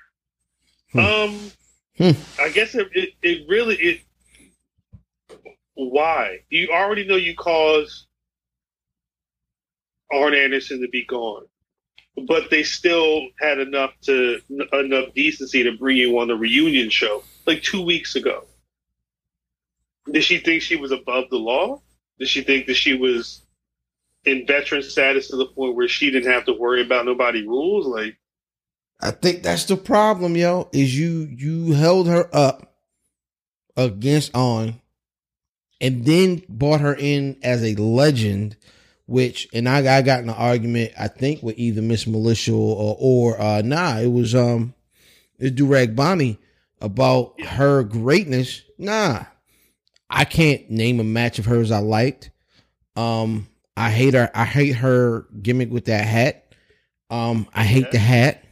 Hmm. Um, Hmm. I guess it, it it really it. Why you already know you caused Arn Anderson to be gone, but they still had enough to enough decency to bring you on the reunion show like two weeks ago. Did she think she was above the law? Did she think that she was in veteran status to the point where she didn't have to worry about nobody rules? Like, I think that's the problem, yo. Is you you held her up against on, and then brought her in as a legend. Which and I, I got in an argument, I think, with either Miss Militia or or uh, nah, it was um, it's Durag Bonnie about her greatness. Nah, I can't name a match of hers I liked. Um, I hate her. I hate her gimmick with that hat. Um, I hate the hat.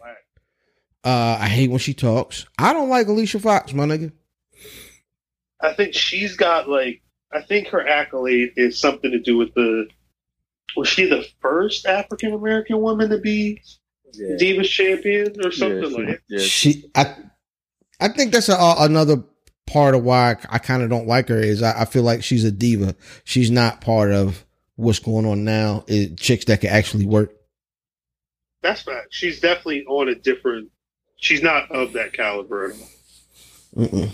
Uh, I hate when she talks. I don't like Alicia Fox, my nigga. I think she's got like I think her accolade is something to do with the was she the first African American woman to be Yeah. Divas champion or something she- like that? yeah, She, I, I think that's a, another part of why I, kind of don't like her is I, I feel like she's a diva. She's not part of what's going on now. Is chicks that can actually work. That's fact. She's definitely on a different. She's not of that caliber. Mm-mm.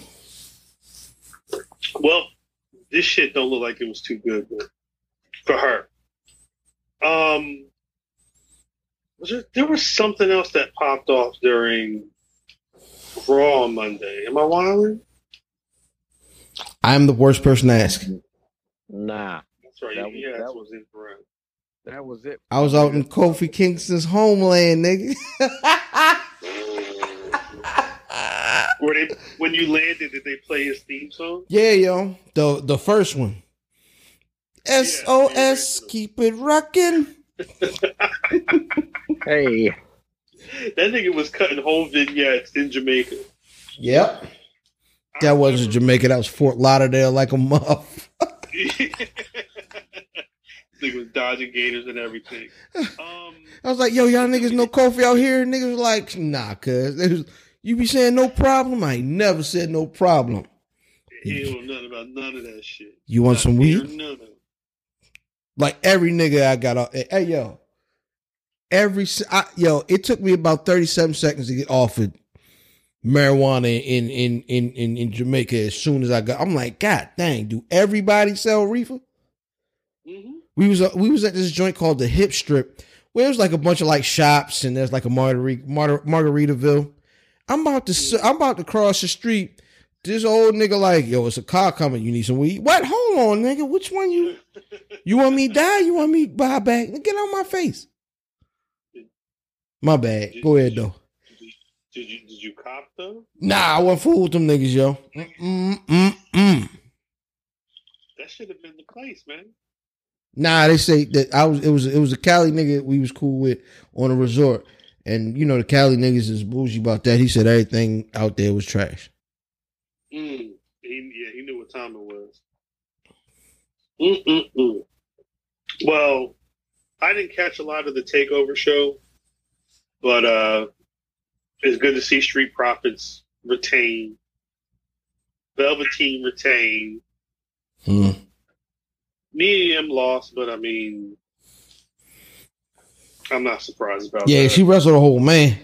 Well, this shit don't look like it was too good but for her. Um, was there, there was something else that popped off during Raw on Monday. Am I wilding? I'm the worst person to ask. Nah, That's right. That was- yeah, that that was incorrect. that was it. I was out in Kofi Kingston's homeland, nigga. Were they when you landed? Did they play his theme song? yeah, yo, the the first one. SOS, keep it rocking. [LAUGHS] Hey, That nigga was cutting whole vignettes in Jamaica. Yep. That wasn't Jamaica. That was Fort Lauderdale, like a muff. [LAUGHS] nigga was dodging gators and everything. Um, I was like, yo, y'all niggas no Kofi out here? Niggas was like, nah, cuz. You be saying no problem? I ain't never said no problem. he don't know nothing about none of that shit. You want some Not here, weed? none of it. Like every nigga I got off. Hey, yo. Every, I, yo, it took me about 37 seconds to get offered marijuana in, in, in, in, in Jamaica as soon as I got, I'm like, God dang, do everybody sell reefer? Mhm. We was uh, we was at this joint called the Hip Strip, where it was like a bunch of like shops, and there's like a Margarita Mar- Margaritaville. I'm about to s- I'm about to cross the street. This old nigga like, yo, it's a car coming. You need some weed? What? Hold on, nigga. Which one you? You want me die? You want me buy back? Get out my face. My bad. Go ahead though. Did you did you cop though? Nah, I wasn't fool with them niggas, yo. Mm mm mm. That should have been the place, man. Nah, they say that I was it was it was a Cali nigga we was cool with on a resort. And you know the Cali niggas is bougie about that. He said everything out there was trash. Mm. He, yeah, he knew what time it was. Mm-mm-mm. Well, I didn't catch a lot of the takeover show, but uh, it's good to see Street Profits retain, Velveteen retain. Hmm. Mia Yim lost, but I mean, I'm not surprised about Yeah, that. she wrestled a whole man.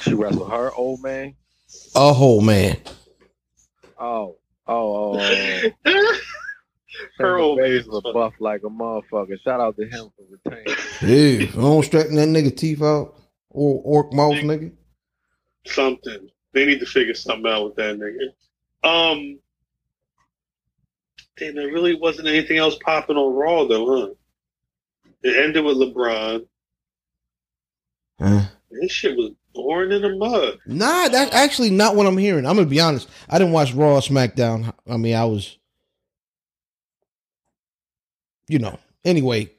she wrestled her old man. A whole man. Oh, oh, oh. oh. [LAUGHS] Her old man Bays was was buff like a motherfucker. Shout out to him for retaining. Yeah, I don't straighten that nigga teeth out. Or orc mouth nigga. something. They need to figure something out with that nigga. Um, damn, there really wasn't anything else popping on Raw though, huh? It ended with LeBron. Huh? This shit was born in the mud. Nah, that's actually not what I'm hearing. I'm gonna be honest. I didn't watch Raw or SmackDown. I mean, I was, you know. Anyway,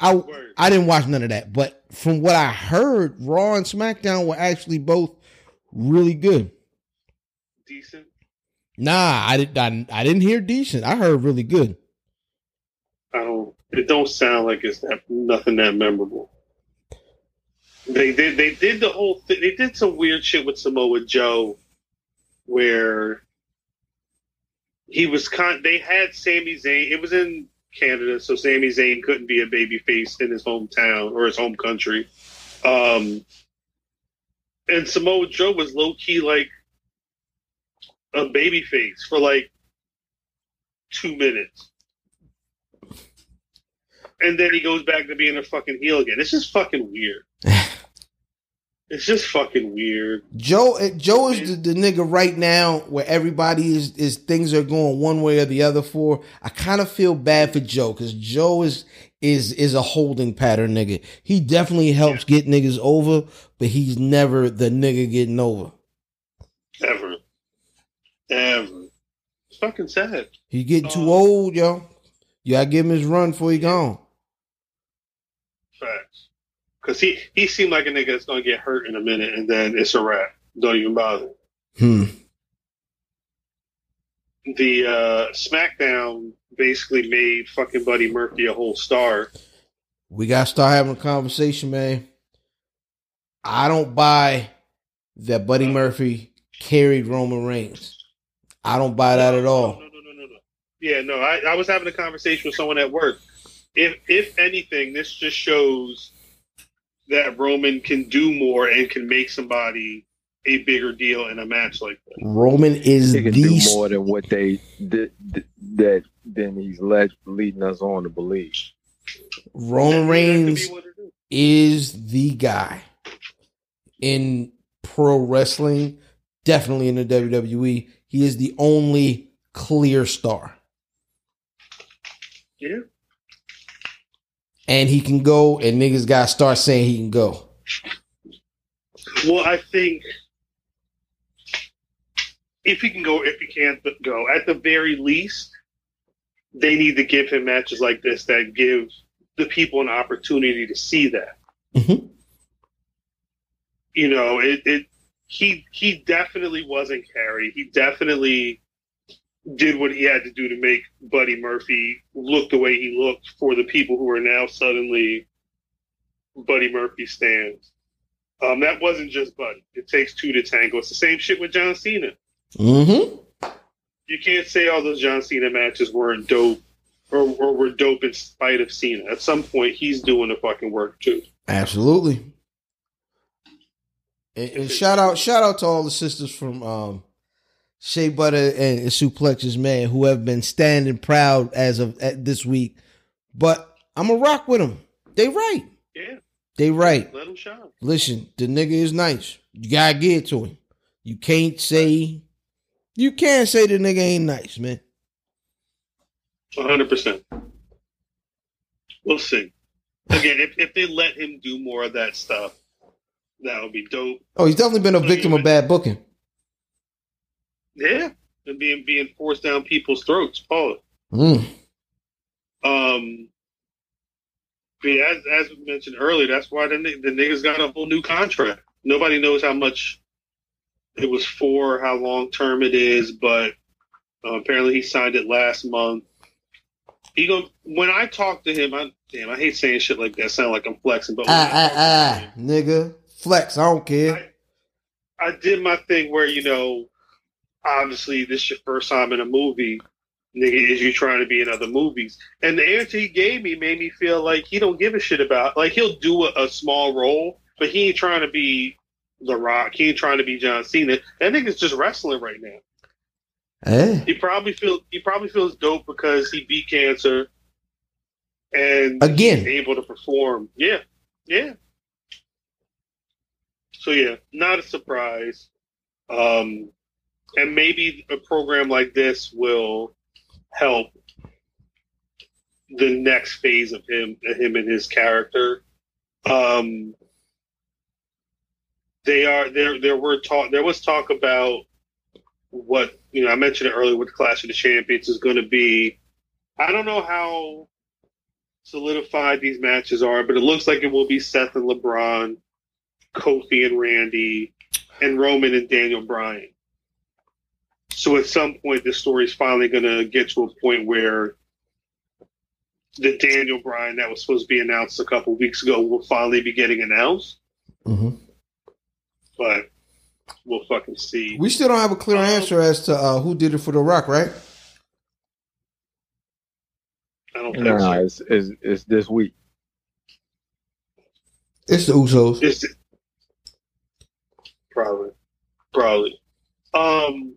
I I didn't watch none of that. But from what I heard, Raw and SmackDown were actually both really good. Decent. Nah, I didn't. I, I didn't hear decent. I heard really good. I don't. It don't sound like it's that nothing that memorable. They did. They did the whole thing. They did some weird shit with Samoa Joe, where he was con. They had Sami Zayn. It was in Canada, so Sami Zayn couldn't be a babyface in his hometown or his home country. Um, and Samoa Joe was low key like a babyface for like two minutes. And then he goes back to being a fucking heel again. It's just fucking weird. [LAUGHS] it's just fucking weird. Joe eh, Joe is the, the nigga right now where everybody is is things are going one way or the other for. I kind of feel bad for Joe because Joe is is is a holding pattern nigga. He definitely helps get niggas over, but he's never the nigga getting over. Ever. Ever. fucking sad. He getting too Um, old, yo. You gotta give him his run before he gone. Because he, he seemed like a nigga that's going to get hurt in a minute and then it's a wrap. Don't even bother. Hmm. The uh, SmackDown basically made fucking Buddy Murphy a whole star. We gotta start having a conversation, man. I don't buy that Buddy Murphy carried Roman Reigns. I don't buy that at all. No, no, no, no, no. Yeah, no. I, I was having a conversation with someone at work. If if anything, this just shows that Roman can do more and can make somebody a bigger deal in a match like that. Roman is He can the do more than what they did, that than he's led leading us on to believe. Roman Reigns be what it is. is the guy in pro wrestling, definitely in the WWE. He is the only clear star. Yeah. And he can go, and niggas got to start saying he can go. Well, I think if he can go, if he can't go, at the very least, they need to give him matches like this that give the people an opportunity to see that. Mhm. You know, it, it he he definitely wasn't carried. He definitely did what he had to do to make Buddy Murphy look the way he looked for the people who are now suddenly Buddy Murphy stands. Um, that wasn't just Buddy. It takes two to tango. It's the same shit with John Cena. Mm-hmm. You can't say all those John Cena matches weren't dope or, or were dope in spite of Cena. At some point, he's doing the fucking work too. Absolutely. And, and shout out, shout out to all the sisters from um, Shea Butter and Suplexes, man, who have been standing proud as of at this week. But I'm a rock with them. They right. Yeah, They right. let him shine. Listen, the nigga is nice. You gotta get to him. You can't say, you can't say the nigga ain't nice, man. 100%. We'll see. Again, if, if they let him do more of that stuff, that would be dope. Oh, he's definitely been a victim of bad booking. Yeah, and being being forced down people's throats. Paul. Mm. Um, as, as we mentioned earlier, that's why the, the niggas got a whole new contract. Nobody knows how much it was for, how long term it is, but uh, apparently he signed it last month. He go when I talk to him. I damn, I hate saying shit like that. Sound like I'm flexing, but Ah, I ah, ah, nigga. Flex, I don't care. I did my thing where you know, obviously this is your first time in a movie, nigga. Is you trying to be in other movies? And the answer he gave me made me feel like he don't give a shit about. Like he'll do a, a small role, but he ain't trying to be The Rock. He ain't trying to be John Cena. That nigga's just wrestling right now. Eh? He probably feels he probably feels dope because he beat cancer and Again. able to perform. Yeah, yeah. So yeah, not a surprise. Um, and maybe a program like this will help the next phase of him, him and his character. Um, they are there. There were talk. There was talk about what you know. I mentioned it earlier. What the Clash of the Champions is going to be. I don't know how solidified these matches are, but it looks like it will be Seth and LeBron, Kofi and Randy, and Roman and Daniel Bryan. So at some point, this story is finally going to get to a point where the Daniel Bryan that was supposed to be announced a couple weeks ago will finally be getting announced. Mhm. But we'll fucking see. We still don't have a clear answer as to uh, who did it for The Rock, right? I don't think Nah, so. it's, it's, it's this week. It's the Usos. It's probably, probably. Um,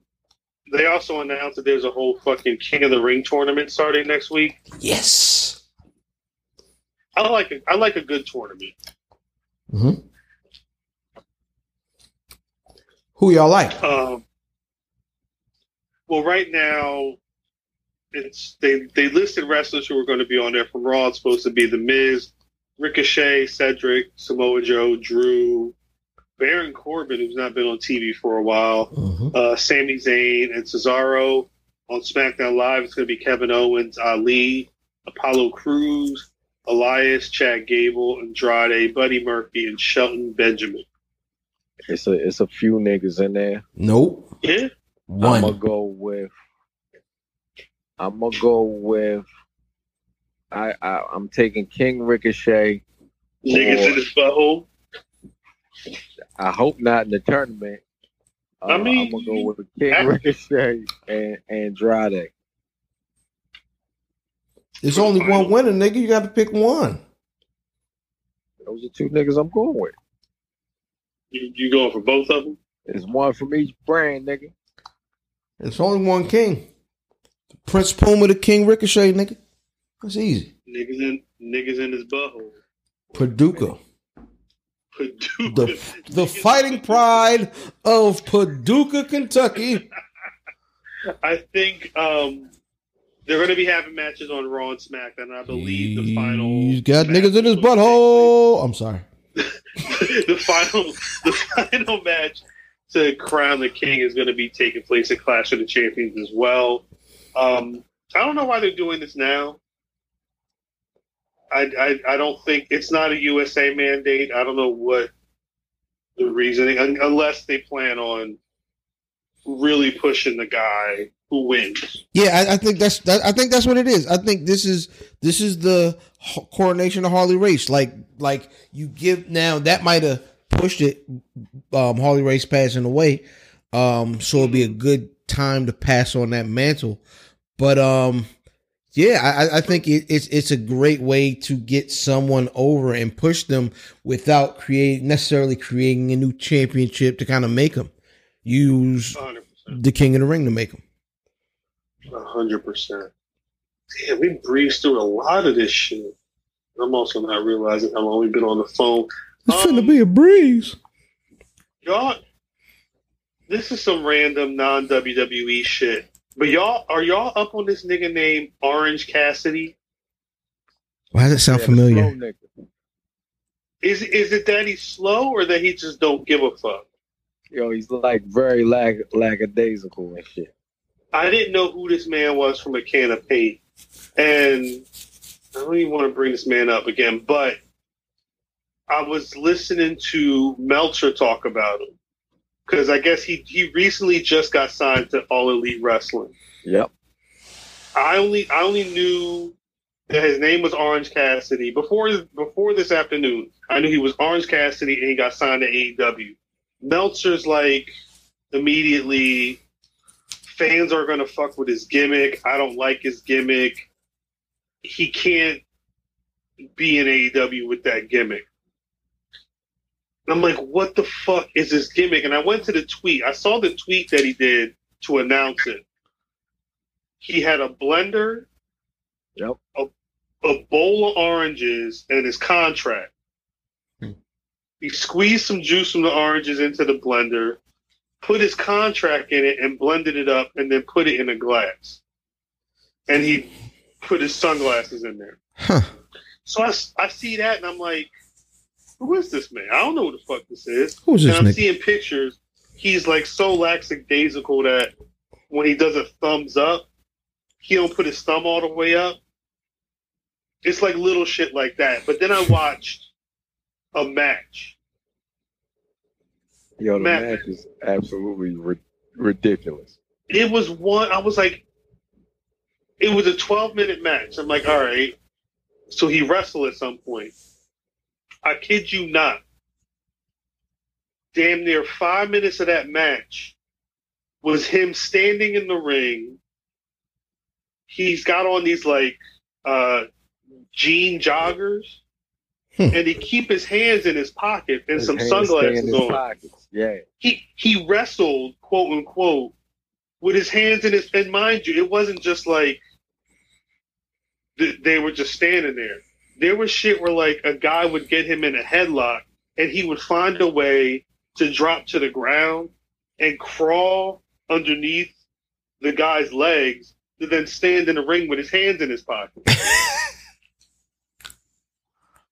they also announced that there's a whole fucking King of the Ring tournament starting next week. Yes. I like a, I like a good tournament. hmm Who y'all like? Um, well, right now, it's they they listed wrestlers who are going to be on there from Raw. It's supposed to be The Miz, Ricochet, Cedric, Samoa Joe, Drew, Baron Corbin, who's not been on TV for a while, Mhm. uh, Sami Zayn, and Cesaro. on SmackDown Live, it's going to be Kevin Owens, Ali, Apollo Crews, Elias, Chad Gable, Andrade, Buddy Murphy, and Shelton Benjamin. It's a it's a few niggas in there. Nope. Yeah. One. I'm gonna go with. I'm gonna go with. I, I I'm taking King Ricochet. Niggas or- in his butthole. I hope not in the tournament. Uh, I mean, I'm gonna go with the King I- Ricochet and Andrade. There's only one winner, nigga. You got to pick one. Those are two niggas I'm going with. You, you going for both of them? It's one from each brand, nigga. It's only one king. Prince Puma, the King Ricochet, nigga. That's easy. Niggas in niggas in his butthole. Paducah. Paducah. The the fighting pride of Paducah, Kentucky. [LAUGHS] I think um, they're going to be having matches on Raw and SmackDown. I believe the final. He's got niggas in his butthole. I'm sorry. [LAUGHS] the final, the final match to crown the king is going to be taking place at Clash of the Champions as well. Um, I don't know why they're doing this now. I, I I don't think it's not a USA mandate. I don't know what the reasoning, un- unless they plan on really pushing the guy who wins. Yeah, I, I think that's that, I think that's what it is. I think this is this is the coronation of Harley Race. Like like you give now that might have pushed it. Um, Harley Race passing away, um, so it'll be a good time to pass on that mantle. But um, yeah, I, I think it, it's it's a great way to get someone over and push them without creating necessarily creating a new championship to kind of make them use 100%. the King of the Ring to make them. A hundred percent. Damn, we breezed through a lot of this shit. I'm also not realizing how long we've been on the phone. It's um, to be a breeze. Y'all, this is some random non WWE shit. But y'all, are y'all up on this nigga named Orange Cassidy? Why does it sound Yeah, familiar? Is is it that he's slow or that he just don't give a fuck? Yo, he's like very lag lackadaisical and shit. I didn't know who this man was from a can of paint, and I don't even want to bring this man up again. But I was listening to Meltzer talk about him because I guess he he recently just got signed to All Elite Wrestling. Yep. I only I only knew that his name was Orange Cassidy before before this afternoon. I knew he was Orange Cassidy and he got signed to AEW. Meltzer's like immediately fans are gonna fuck with his gimmick. I don't like his gimmick. He can't be in AEW with that gimmick. And I'm like, what the fuck is this gimmick? And I went to the tweet. I saw the tweet that he did to announce it. He had a blender, Yep. a bowl of oranges, and his contract. Hmm. He squeezed some juice from the oranges into the blender, put his contract in it, and blended it up, and then put it in a glass. And he put his sunglasses in there. Huh. So I see that, and I'm like, who is this man? I don't know who the fuck this is. Who's this and I'm nigga? seeing pictures. He's like so lackadaisical that when he does a thumbs up, he don't put his thumb all the way up. It's like little shit like that. But then I [LAUGHS] watched a match. Yo, the Matt. match is absolutely ri- ridiculous. It was one. I was like, it was a 12 minute match. I'm like, all right. So he wrestled at some point. I kid you not. Damn near five minutes of that match was him standing in the ring. He's got on these like uh, jean joggers, Hmm. and he keep his hands in his pocket and His some sunglasses on. pockets. Yeah. He he wrestled quote unquote with his hands in his and mind you, it wasn't just like th- they were just standing there. There was shit where like a guy would get him in a headlock and he would find a way to drop to the ground and crawl underneath the guy's legs to then stand in the ring with his hands in his pocket. [LAUGHS]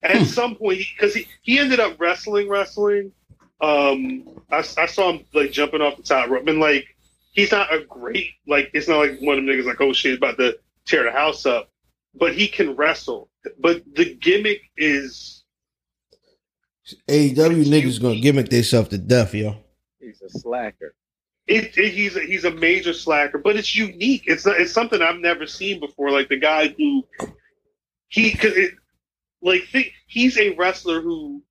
At some point, because he, he ended up wrestling, wrestling. Um, I, I saw him like jumping off the top rope, and like he's not a great like. It's not like one of them niggas like, oh shit, about to tear the house up. But he can wrestle. But the gimmick is AEW niggas gonna gimmick themselves to death, yo. He's a slacker. it, it, he's a, he's a major slacker, but it's unique. It's it's something I've never seen before. Like the guy who he cause it, like think, he's a wrestler who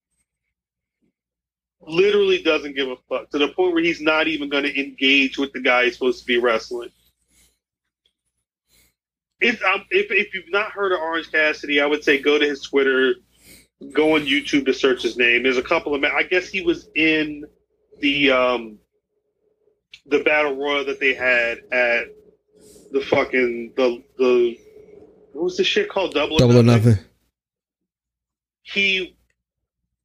literally doesn't give a fuck to the point where he's not even going to engage with the guy he's supposed to be wrestling. If, um, if if you've not heard of Orange Cassidy, I would say go to his Twitter, go on YouTube to search his name. There's a couple of I guess he was in the um the battle royal that they had at the fucking the the what was the shit called double Double or nothing. he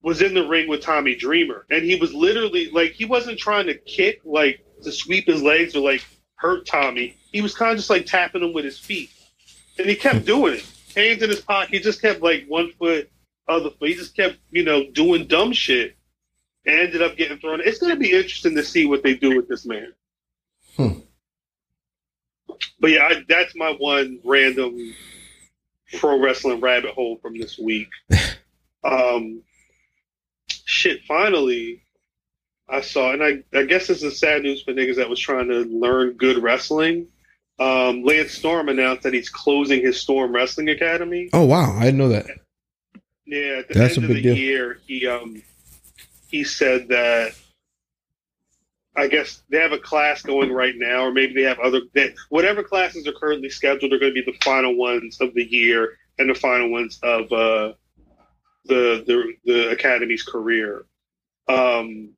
was in the ring with Tommy Dreamer, and he was literally like he wasn't trying to kick like to sweep his legs or like hurt Tommy. He was kind of just like tapping him with his feet, and he kept doing it. Hands in his pocket. He just kept like one foot, other foot. He just kept you know doing dumb shit, and ended up getting thrown. It's going to be interesting to see what they do with this man. Hmm. But yeah, I, that's my one random pro wrestling rabbit hole from this week. [LAUGHS] um, shit, finally, I saw, and I, I guess this is sad news for niggas that was trying to learn good wrestling. Um, Lance Storm announced that he's closing his Storm Wrestling Academy. Oh wow, I didn't know that. Yeah, at the That's end a of big the deal. year, he um he said that I guess they have a class going right now, or maybe they have other that whatever classes are currently scheduled are going to be the final ones of the year and the final ones of uh, the the the academy's career. Um,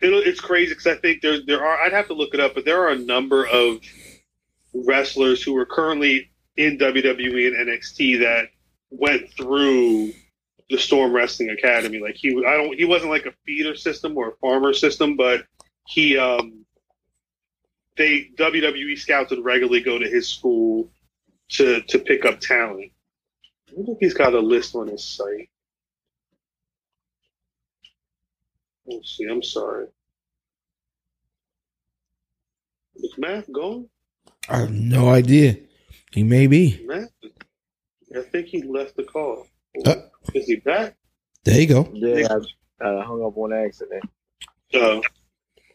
it, it's crazy because I think there there are I'd have to look it up, but there are a number of wrestlers who are currently in WWE and NXT that went through the Storm Wrestling Academy. Like he, I don't, he wasn't like a feeder system or a farmer system, but he, um, they WWE scouts would regularly go to his school to to pick up talent. I wonder if he's got a list on his site. Let's see. I'm sorry. Is Matt gone? I have no idea. He may be. Matt? I think he left the call. Uh. Is he back? There you go. Yeah, I, I hung up on accident. So,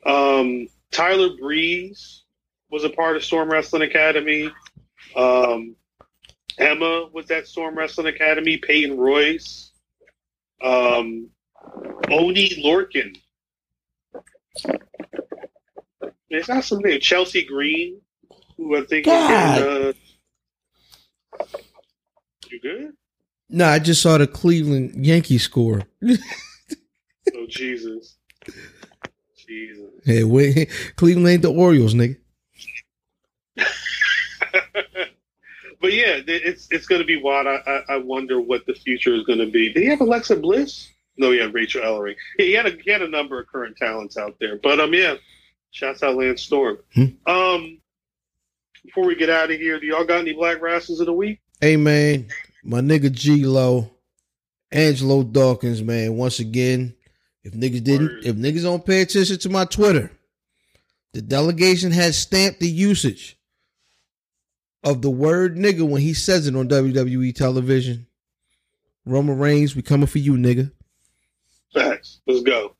um, Tyler Breeze was a part of Storm Wrestling Academy. Um, Emma was at Storm Wrestling Academy. Peyton Royce. Um, Oney Lorcan. There's not some name. Chelsea Green, who I think God. is uh, You good? No, I just saw the Cleveland Yankee score. Oh Jesus. Jesus. Hey, wait, Cleveland ain't the Orioles, nigga. [LAUGHS] but yeah, it's it's going to be wild. I, I wonder what the future is going to be. Did he have Alexa Bliss? No, he had Rachael Ellering. He had a he had a number of current talents out there. But um, yeah, shouts out Lance Storm. Hmm. Um, before we get out of here, do y'all got any black wrestlers of the week? Hey man, my nigga G Lo, Angelo Dawkins, man. Once again, if niggas didn't, Word. if niggas don't pay attention to my Twitter, the delegation has stamped the usage of the word nigga when he says it on WWE television. Roman Reigns, we coming for you, nigga. Facts. Let's go.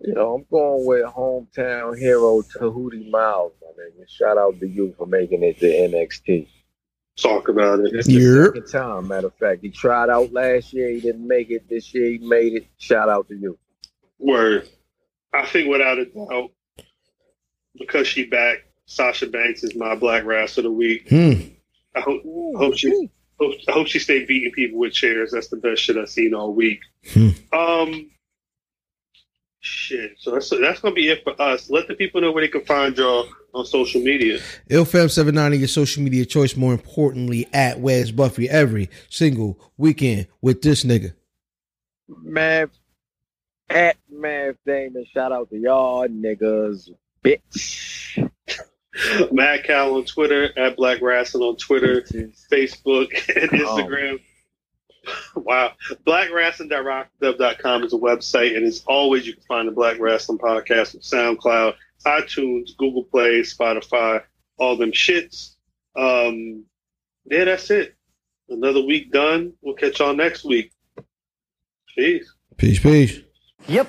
You know, I'm going with hometown hero Tehuti Miles, my nigga. Shout out to you for making it to NXT. Talk about it. It's the second time, matter of fact. He tried out last year, he didn't make it. This year he made it. Shout out to you. Word. I think without a doubt, because she back, Sasha Banks is my black wrestler of the week. Hmm. I hope hope she hope, I hope she stay beating people with chairs. That's the best shit I've seen all week. Hmm. Um, shit. So that's that's gonna be it for us. Let the people know where they can find y'all on social media. IlFam790, your social media choice. More importantly, at Wes Buffy every single weekend with this nigga. Mav at Mav Damon. Shout out to y'all niggas, bitch. [LAUGHS] Matt Cal on Twitter at Black Wrestling on Twitter, Facebook, [LAUGHS] and oh. Instagram. [LAUGHS] Wow. BlackWrestling.rockdub.com is a website, and as always, you can find the Black Wrestling Podcast on SoundCloud, iTunes, Google Play, Spotify, all them shits. Um, yeah, that's it. Another week done. We'll catch y'all next week. Peace. Peace, peace. Yep.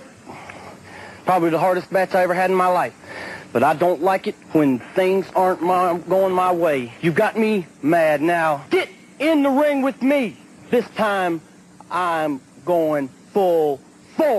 Probably the hardest match I ever had in my life. But I don't like it when things aren't my, going my way. You got me mad now. Get in the ring with me. This time I'm going full force.